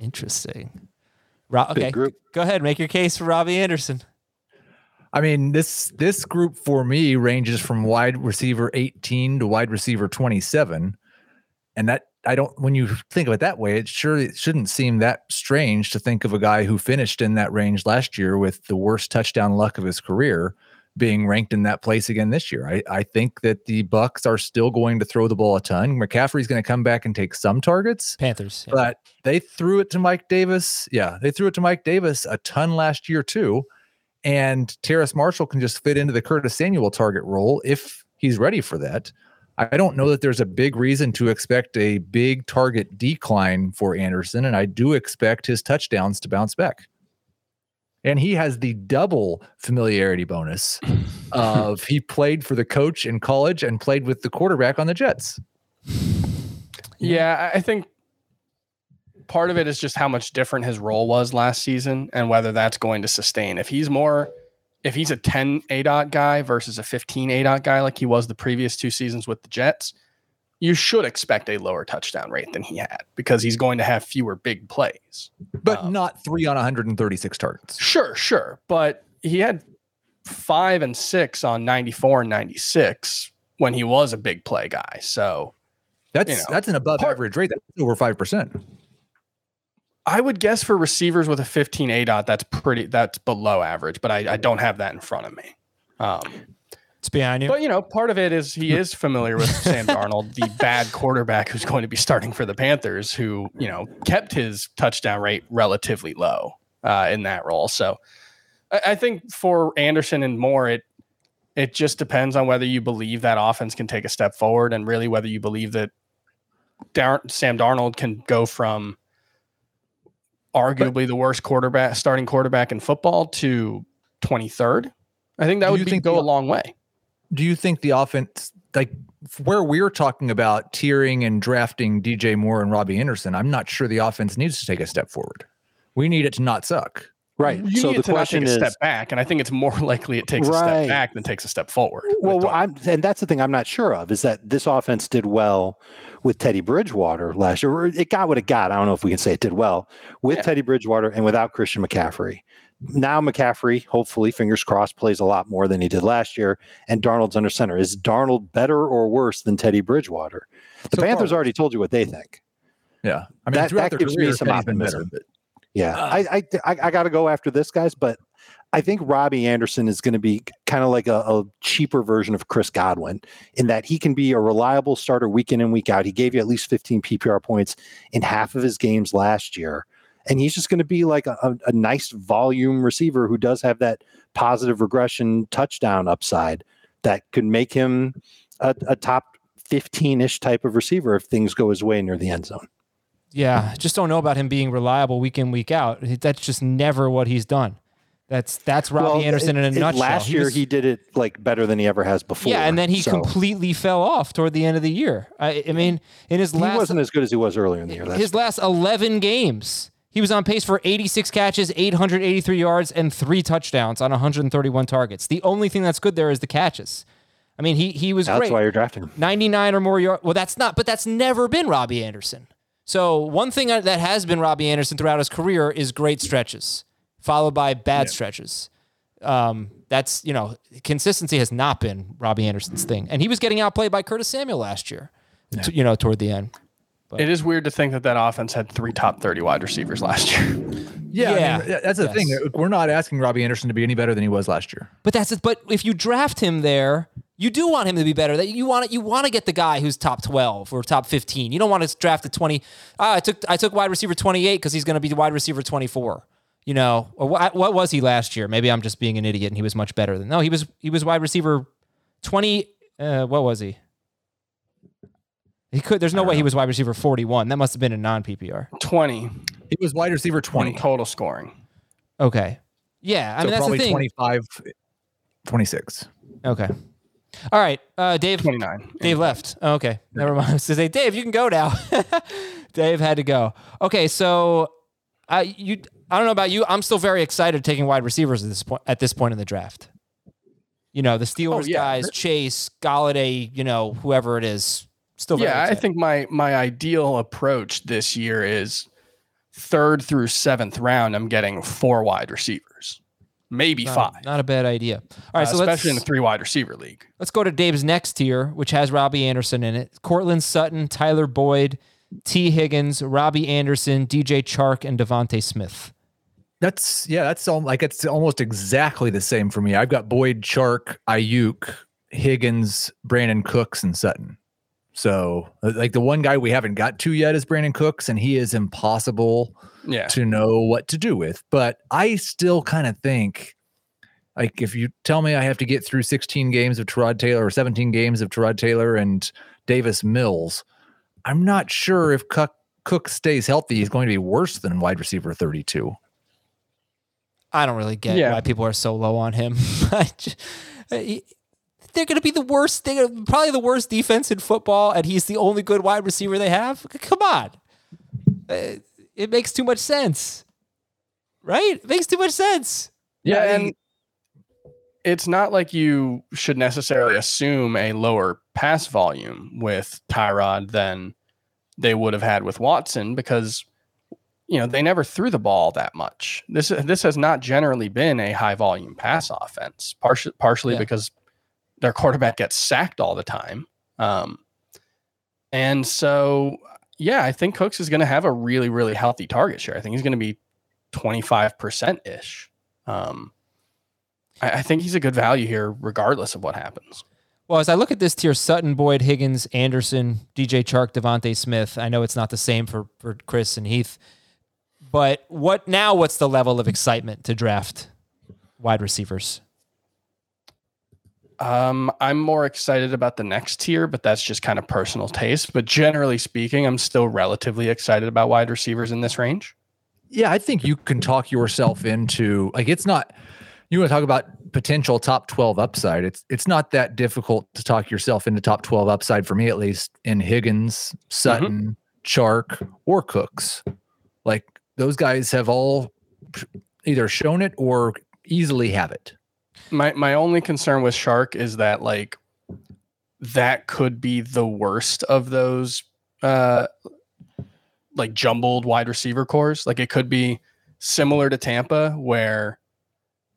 interesting. Ro- okay, group. go ahead, make your case for Robbie Anderson. I mean, this this group for me ranges from wide receiver 18 to wide receiver 27. And that I don't when you think of it that way, it sure it shouldn't seem that strange to think of a guy who finished in that range last year with the worst touchdown luck of his career being ranked in that place again this year. I, I think that the Bucks are still going to throw the ball a ton. McCaffrey's going to come back and take some targets. Panthers. yeah. But they threw it to Mike Davis. Yeah, they threw it to Mike Davis a ton last year too. And Terrace Marshall can just fit into the Curtis Samuel target role if he's ready for that. I don't know that there's a big reason to expect a big target decline for Anderson, and I do expect his touchdowns to bounce back. And he has the double familiarity bonus of he played for the coach in college and played with the quarterback on the Jets. Yeah, I I think part of it is just how much different his role was last season and whether that's going to sustain. If he's more, if he's a 10 A dot guy versus a 15 A dot guy like he was the previous two seasons with the Jets, you should expect a lower touchdown rate than he had because he's going to have fewer big plays. But um, not three on 136 targets. Sure, sure. But he had five and six on 94 and 96 when he was a big play guy. So That's You know, that's an above part- average rate. That's over five percent. I would guess for receivers with a 15 A dot, that's pretty, that's below average, but I, I don't have that in front of me. Um, It's behind you. but you know, part of it is he is familiar with Sam Darnold, the bad quarterback who's going to be starting for the Panthers, who you know kept his touchdown rate relatively low uh, in that role. So I, I think for Anderson and more, it it just depends on whether you believe that offense can take a step forward, and really whether you believe that Dar- Sam Darnold can go from arguably the worst quarterback, starting quarterback in football, to 23rd. I think that would you be, think go the- a long way. Do you think the offense, like where we're talking about tiering and drafting DJ Moore and Robbie Anderson, I'm not sure the offense needs to take a step forward. We need it to not suck. Right. You so need the it to not question take a is, step back, and I think it's more likely it takes a step back than takes a step forward. well. I'm, and that's the thing I'm not sure of is that this offense did well with Teddy Bridgewater last year. It got what it got. I don't know if we can say it did well with Yeah. Teddy Bridgewater and without Christian McCaffrey. Now McCaffrey, hopefully, fingers crossed, plays a lot more than he did last year, and Darnold's under center. Is Darnold better or worse than Teddy Bridgewater? The So far, Panthers already told you what they think. Yeah, I mean, That- that gives me some optimism. better, Yeah, Uh, I I I, I got to go after this, guys. But I think Robbie Anderson is going to be kind of like a, a cheaper version of Chris Godwin in that he can be a reliable starter week in and week out. He gave you at least 15 PPR points in half of his games last year, and he's just going to be like a, a, nice volume receiver who does have that positive regression touchdown upside that could make him a, a top 15-ish type of receiver if things go his way near the end zone. yeah, just don't know about him being reliable week in week out. That's just never what he's done. That's that's Robbie Well, Anderson in a it- it- nutshell. Last year was- he did it like better than he ever has before. yeah, and then he so completely fell off toward the end of the year. I, I mean, in his he last wasn't as good as he was earlier in the year. That's his last 11 games, he was on pace for 86 catches, 883 yards, and three touchdowns on 131 targets. The only thing that's good there is the catches. I mean, he he was that's great. why you're drafting him. 99 or more yards. Well, that's not, but that's never been Robbie Anderson. So one thing that has been Robbie Anderson throughout his career is great stretches, followed by bad stretches. Um, that's you know consistency has not been Robbie Anderson's thing, and he was getting outplayed by Curtis Samuel last year. t- You know, toward the end. it is weird to think that that offense had three top 30 wide receivers last year. Yeah, I mean, that's the thing. We're not asking Robbie Anderson to be any better than he was last year. But that's it. But if you draft him there, you do want him to be better. That you want you want to get the guy who's top twelve or top fifteen. You don't want to draft a twenty. Ah, I took I took wide receiver twenty eight because he's going to be wide receiver twenty four. You know, or what, what was he last year? Maybe I'm just being an idiot, and he was much better than. No, he was he was wide receiver twenty. Uh, what was he? He could. There's no way he was wide receiver forty one. That must have been a non PPR. 20, He was wide receiver 20 20. total scoring. Okay. Yeah, I so mean that's the probably thing. 25, 26. Okay. All right, uh, Dave. 29. Dave left. Oh, okay, never mind. I was gonna say, Dave, you can go now. Dave had to go. Okay, so I you I don't know about you. I'm still very excited taking wide receivers at this point at this point in the draft. You know, the Steelers Oh, yeah. guys, Chase, Golladay, you know, whoever it is. Still very yeah, I think my my ideal approach this year is third through seventh round. I'm getting four wide receivers, maybe not, five. Not a bad idea. All right, uh, so let's especially in a three wide receiver league. Let's go to Dave's next tier, which has Robbie Anderson in it. Courtland Sutton, Tyler Boyd, Tee Higgins, Robbie Anderson, DJ Chark, and DeVonta Smith. That's yeah, that's all like it's almost exactly the same for me. I've got Boyd, Chark, Aiyuk, Higgins, Brandin Cooks, and Sutton. So uh, like the one guy we haven't got to yet is Brandin Cooks, and he is impossible Yeah. to know what to do with. But I still kind of think like if you tell me I have to get through 16 games of Tyrod Taylor or 17 games of Tyrod Taylor and Davis Mills, I'm not sure if Cook, Cook stays healthy, he's going to be worse than wide receiver 32. I don't really get Yeah. why people are so low on him. I ju- he- they're going to be the worst. They're probably the worst defense in football, and he's the only good wide receiver they have. Come on, Uh, it makes too much sense, right? It makes too much sense. Yeah, Yeah, and it's not like you should necessarily assume a lower pass volume with Tyrod than they would have had with Watson because you know they never threw the ball that much. This this has not generally been a high volume pass offense, partially partially Yeah. because their quarterback gets sacked all the time. Um, and so yeah, I think Cooks is going to have a really really healthy target share. I think he's going to be twenty five percent ish. Um, I, I think he's a good value here, regardless of what happens. Well, as I look at this tier, Sutton, Boyd, Higgins, Anderson, DJ Chark, DeVonta Smith. I know it's not the same for for Chris and Heath, but what now? What's the level of excitement to draft wide receivers? Um, I'm more excited about the next tier, but that's just kind of personal taste. But generally speaking, I'm still relatively excited about wide receivers in this range. Yeah, I think you can talk yourself into like it's not you want to talk about potential top 12 upside. It's it's not that difficult to talk yourself into top 12 upside for me at least in Higgins, Sutton, Chark, or Cooks. Like those guys have all either shown it or easily have it. My my only concern with Chark is that like that could be the worst of those uh like jumbled wide receiver cores. Like it could be similar to Tampa where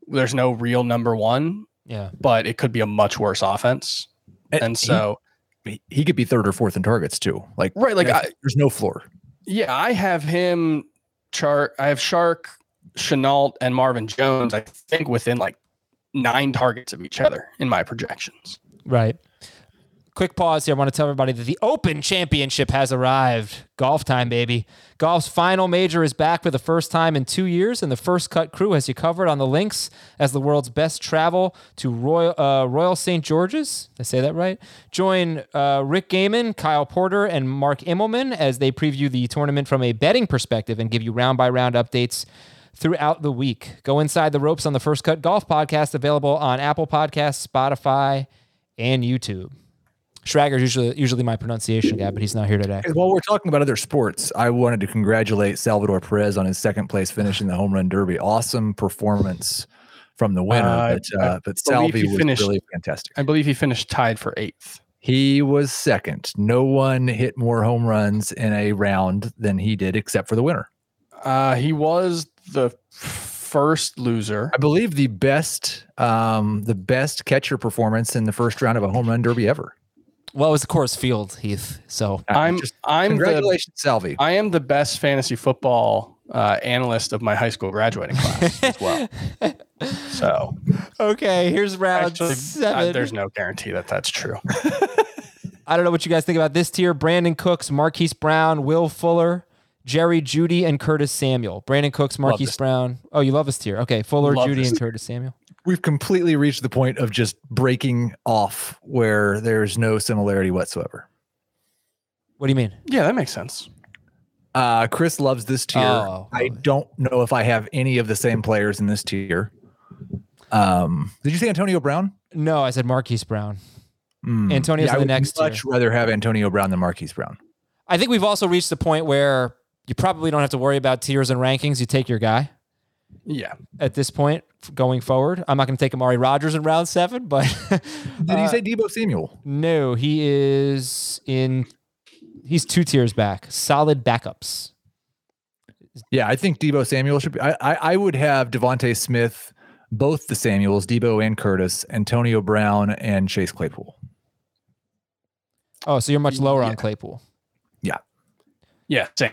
there's no real number one, Yeah. but it could be a much worse offense. And he- so he, he could be third or fourth in targets too. Like Right, like, there's, I- there's no floor. Yeah, I have him I have Chark, Shenault, and Marvin Jones. I think within like nine targets of each other in my projections. Right. Quick pause here. I want to tell everybody that the Open Championship has arrived. Golf time, baby. Golf's final major is back for the first time in two years, and the First Cut crew has you covered on the links as the world's best travel to Royal uh, Royal St. George's. Did I say that right? Join uh, Rick Gehman, Kyle Porter, and Mark Immelman as they preview the tournament from a betting perspective and give you round by round updates throughout the week. Go inside the ropes on the First Cut Golf podcast, available on Apple Podcasts, Spotify, and YouTube. Schrager's usually usually my pronunciation guy, but he's not here today. While we're talking about other sports, I wanted to congratulate Salvador Perez on his second place finish in the home run derby. Awesome performance from the winner, Uh, but uh, but believe Salvi was finished- really fantastic. I believe he finished tied for eighth. He was second. No one hit more home runs in a round than he did, except for the winner. Uh, he was the first loser. I believe the best um, the best catcher performance in the first round of a home run derby ever. Well, it was the Coors Field, Heath. So Uh, I'm just I'm the congratulations, Salvi. I am the best fantasy football uh, analyst of my high school graduating class as well. So okay, here's round actually, seven. uh, there's no guarantee that that's true. I don't know what you guys think about this tier. Brandin Cooks, Marquise Brown, Will Fuller, Jerry Jeudy, and Curtis Samuel. Brandin Cooks, Marquise. Brown. Oh, you love this tier. Okay, Fuller, Love Jeudy, this and Curtis Samuel. We've completely reached the point of just breaking off where there's no similarity whatsoever. What do you mean? Yeah, that makes sense. Uh, Chris loves this tier. Oh. I don't know if I have any of the same players in this tier. Um, did you say Antonio Brown? No, I said Marquise Brown. Mm. Antonio's Yeah, in I the would next much rather have Antonio Brown than Marquise Brown. I think we've also reached the point where you probably don't have to worry about tiers and rankings. You take your guy Yeah. at this point going forward. I'm not going to take Amari Rodgers in round seven, but Did you uh, say Deebo Samuel? no, he is in. He's two tiers back. Solid backups. Yeah, I think Deebo Samuel should be. I, I, I would have DeVonta Smith, both the Samuels, Deebo and Curtis, Antonio Brown, and Chase Claypool. Oh, so you're much lower on Claypool. Yeah. Yeah, same.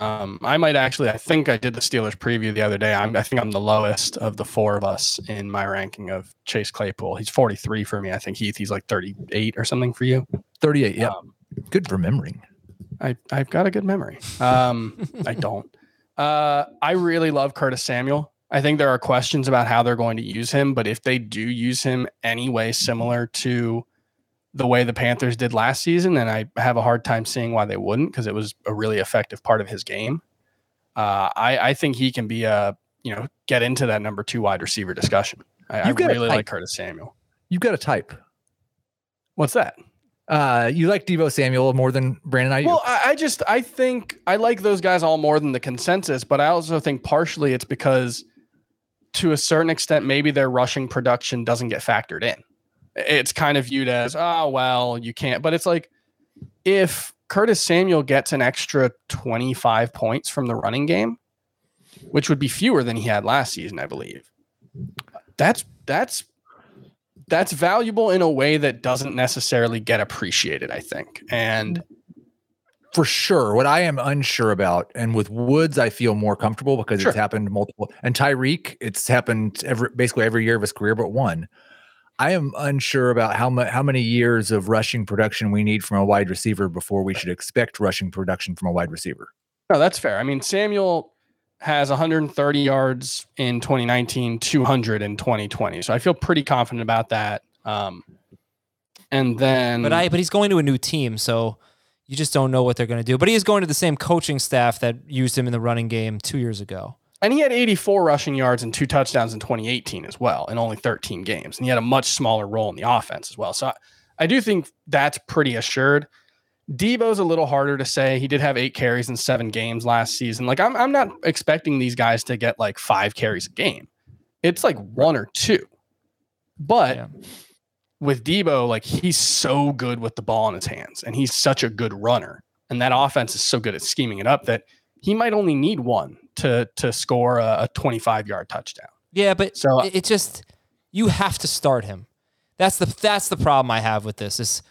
Um, I might actually. I think I did the Steelers preview the other day. I'm, I think I'm the lowest of the four of us in my ranking of Chase Claypool. He's 43 for me. I think Heath. He's like 38 or something for you. 38. Yeah. Um, Good for remembering. I I've got a good memory. Um, I don't. Uh, I really love Curtis Samuel. I think there are questions about how they're going to use him, but if they do use him anyway similar to the way the Panthers did last season, and I have a hard time seeing why they wouldn't because it was a really effective part of his game. Uh, I, I think he can be a you know get into that number two wide receiver discussion. I, I You've got a really like Curtis Samuel. You've got a type. What's that? Uh, you like Deebo Samuel more than Brandon Aiyuk. Well, I, I just I think I like those guys all more than the consensus, but I also think partially it's because to a certain extent maybe their rushing production doesn't get factored in. It's kind of viewed as oh well you can't, but it's like if Curtis Samuel gets an extra 25 points from the running game, which would be fewer than he had last season, I believe. That's that's that's valuable in a way that doesn't necessarily get appreciated, I think. And for sure. What I am unsure about, and with Woods, I feel more comfortable because Sure. it's happened multiple. And Tyreek, it's happened every basically every year of his career, but one. I am unsure about how much how many years of rushing production we need from a wide receiver before we should expect rushing production from a wide receiver. No, that's fair. I mean, Samuel has 130 yards in 2019, 200 in 2020. So I feel pretty confident about that. Um, and then, But I but he's going to a new team, so you just don't know what they're going to do. But he is going to the same coaching staff that used him in the running game two years ago. And he had 84 rushing yards and two touchdowns in 2018 as well, in only 13 games. And he had a much smaller role in the offense as well. So I, I do think that's pretty assured. Deebo's a little harder to say. He did have eight carries in seven games last season. Like I'm, I'm not expecting these guys to get like five carries a game. It's like one or two. But Yeah. with Deebo, like he's so good with the ball in his hands and he's such a good runner. And that offense is so good at scheming it up that he might only need one to to score a, a 25 yard touchdown. Yeah, but So- it, it just you have to start him. That's the that's the problem I have with this is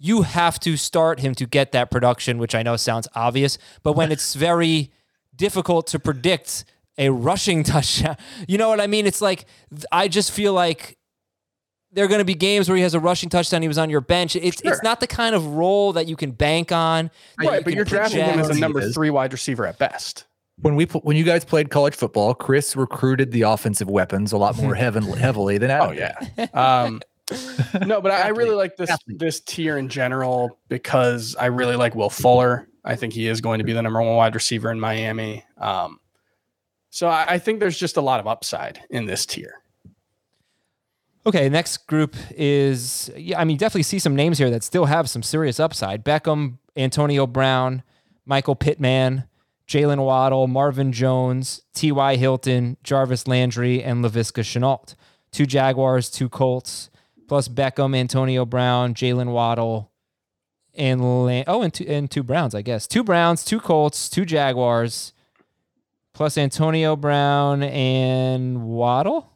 you have to start him to get that production, which I know sounds obvious, but when it's very difficult to predict a rushing touchdown, you know what I mean? It's like I just feel like there are going to be games where he has a rushing touchdown. He was on your bench. It's Sure. it's not the kind of role that you can bank on. Right, you but you're drafting him as a number three wide receiver at best. When we when you guys played college football, Chris recruited the offensive weapons a lot more heavily heavily than Adam. Oh did. yeah. Um, no, but I, I really like this Athlete. this tier in general because I really like Will Fuller. I think he is going to be the number one wide receiver in Miami. Um, so I, I think there's just a lot of upside in this tier. Okay, next group is yeah, I mean, definitely see some names here that still have some serious upside. Beckham, Antonio Brown, Michael Pittman, Jaylen Waddle, Marvin Jones, T.Y. Hilton, Jarvis Landry, and Laviska Shenault. Two Jaguars, two Colts, plus Beckham, Antonio Brown, Jaylen Waddle, and Lan- oh, and two, and two Browns, I guess. Two Browns, two Colts, two Jaguars, plus Antonio Brown and Waddle.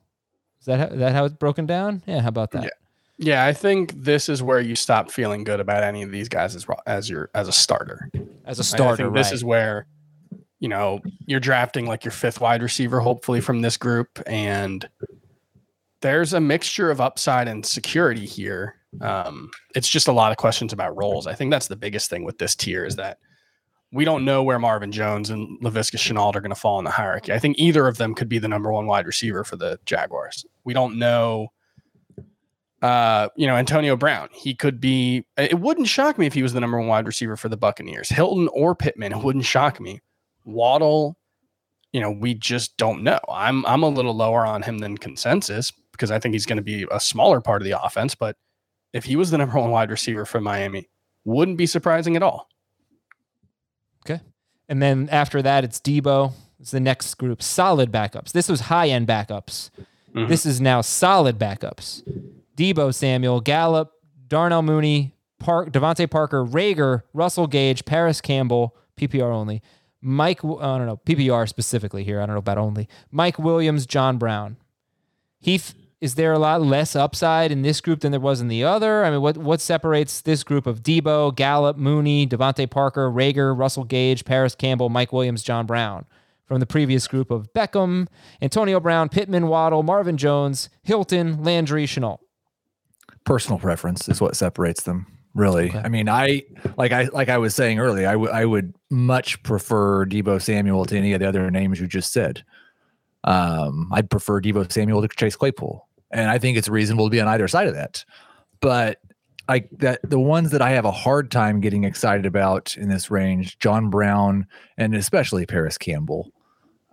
Is that how, that how it's broken down? Yeah, how about that? Yeah. Yeah, I think this is where you stop feeling good about any of these guys as as your as a starter. As a starter, I think right? this is where you know you're drafting like your fifth wide receiver, hopefully from this group, and there's a mixture of upside and security here. Um, it's just a lot of questions about roles. I think that's the biggest thing with this tier is that we don't know where Marvin Jones and Laviska Shenault are going to fall in the hierarchy. I think either of them could be the number one wide receiver for the Jaguars. We don't know. Uh, you know, Antonio Brown, he could be. It wouldn't shock me if he was the number one wide receiver for the Buccaneers. Hilton or Pittman, it wouldn't shock me. Waddle, you know, we just don't know. I'm I'm a little lower on him than consensus because I think he's going to be a smaller part of the offense, but if he was the number one wide receiver for Miami, wouldn't be surprising at all. Okay. And then after that, it's Deebo. It's the next group. Solid backups. This was high end backups. Mhm. This is now solid backups. Deebo Samuel, Gallup, Darnell Mooney, Park, DeVante Parker, Reagor, Russell Gage, Parris Campbell, PPR only. Mike, oh, I don't know, PPR specifically here. I don't know about only. Mike Williams, John Brown. Heath, is there a lot less upside in this group than there was in the other? I mean, what what separates this group of Deebo, Gallup, Mooney, DeVante Parker, Reagor, Russell Gage, Parris Campbell, Mike Williams, John Brown from the previous group of Beckham, Antonio Brown, Pittman, Waddle, Marvin Jones, Hilton, Landry, Shenault? personal preference is what separates them really Okay. i mean i like i like i was saying earlier I would I would much prefer deebo samuel to any of the other names you just said. Um i'd prefer deebo samuel to chase claypool and i think it's reasonable to be on either side of that. But like that the ones that i have a hard time getting excited about in this range john brown and especially parris campbell.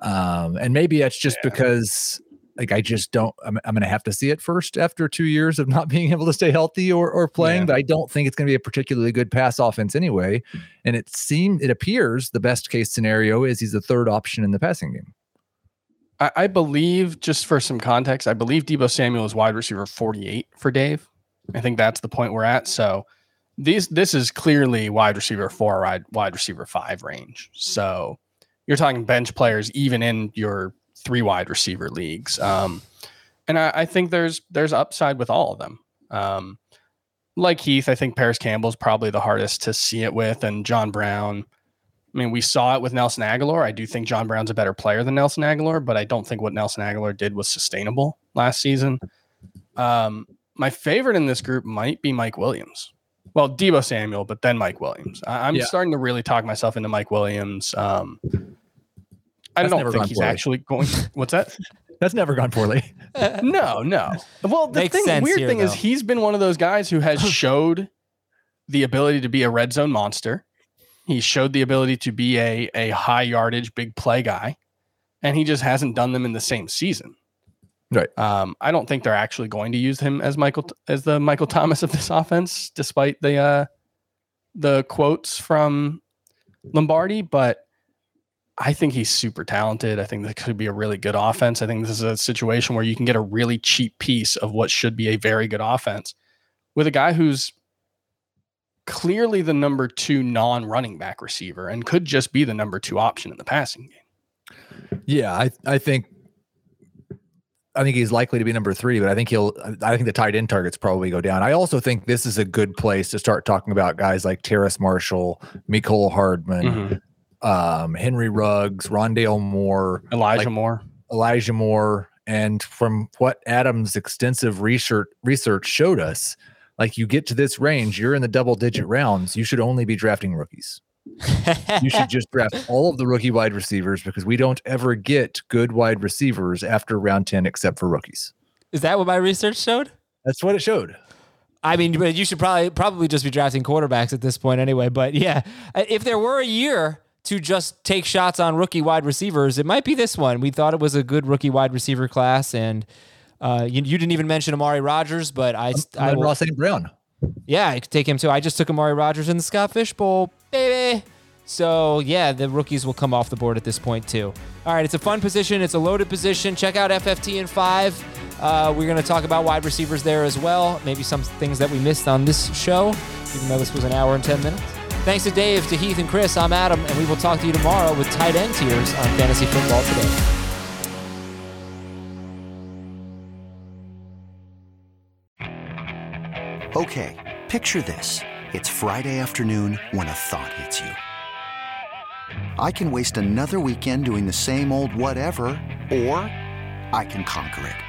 Um and maybe that's just because like I just don't. I'm, I'm going to have to see it first after two years of not being able to stay healthy or or playing. Yeah. But I don't think it's going to be a particularly good pass offense anyway. And it seems it appears the best case scenario is he's the third option in the passing game. I, I believe, just for some context, I believe Deebo Samuel is wide receiver 48 for Dave. I think that's the point we're at. So these this is clearly wide receiver four, wide wide receiver five range. So you're talking bench players even in your three wide receiver leagues. Um, and I, I think there's there's upside with all of them. Um, like Heath, I think Parris Campbell's probably the hardest to see it with, and John Brown. I mean, we saw it with Nelson Agholor. I do think John Brown's a better player than Nelson Agholor, but I don't think what Nelson Agholor did was sustainable last season. Um, my favorite in this group might be Mike Williams. Well, Deebo Samuel, but then Mike Williams. I, I'm Yeah. starting to really talk myself into Mike Williams. Um, I That's don't think he's poorly. actually going. What's that? That's never gone poorly. no, no. Well, the Makes thing, weird here, thing is he's been one of those guys who has showed the ability to be a red zone monster. He showed the ability to be a a high yardage big play guy, and he just hasn't done them in the same season. Right. Um, I don't think they're actually going to use him as Michael as the Michael Thomas of this offense, despite the uh, the quotes from Lombardi. But I think he's super talented. I think that could be a really good offense. I think this is a situation where you can get a really cheap piece of what should be a very good offense with a guy who's clearly the number two non-running back receiver and could just be the number two option in the passing game. Yeah, I I think I think he's likely to be number three, but I think he'll I think the tight end targets probably go down. I also think this is a good place to start talking about guys like Terrace Marshall, Mecole Hardman, mm-hmm. Um, Henry Ruggs, Rondale Moore, Elijah Like- Moore. Elijah Moore, and from what Adam's extensive research research showed us, like you get to this range, you're in the double digit rounds. You should only be drafting rookies. You should just draft all of the rookie wide receivers because we don't ever get good wide receivers after round 10 except for rookies. Is that what my research showed? That's what it showed. I mean, but you should probably probably just be drafting quarterbacks at this point anyway. But yeah, if there were a year to just take shots on rookie wide receivers, it might be this one. We thought it was a good rookie wide receiver class, and uh, you, you didn't even mention Amari Rodgers, but I, I will- Ross St. Brown. yeah, I could take him too. I just took Amari Rodgers in the Scott Fish Bowl, baby. So yeah, the rookies will come off the board at this point too. All right, it's a fun position. It's a loaded position. Check out FFT in five. Uh, we're going to talk about wide receivers there as well. Maybe some things that we missed on this show, even though this was an hour and ten minutes. Thanks to Dave, to Heath, and Chris. I'm Adam, and we will talk to you tomorrow with tight end tiers on Fantasy Football Today. Okay, picture this. It's Friday afternoon when a thought hits you. I can waste another weekend doing the same old whatever, or I can conquer it.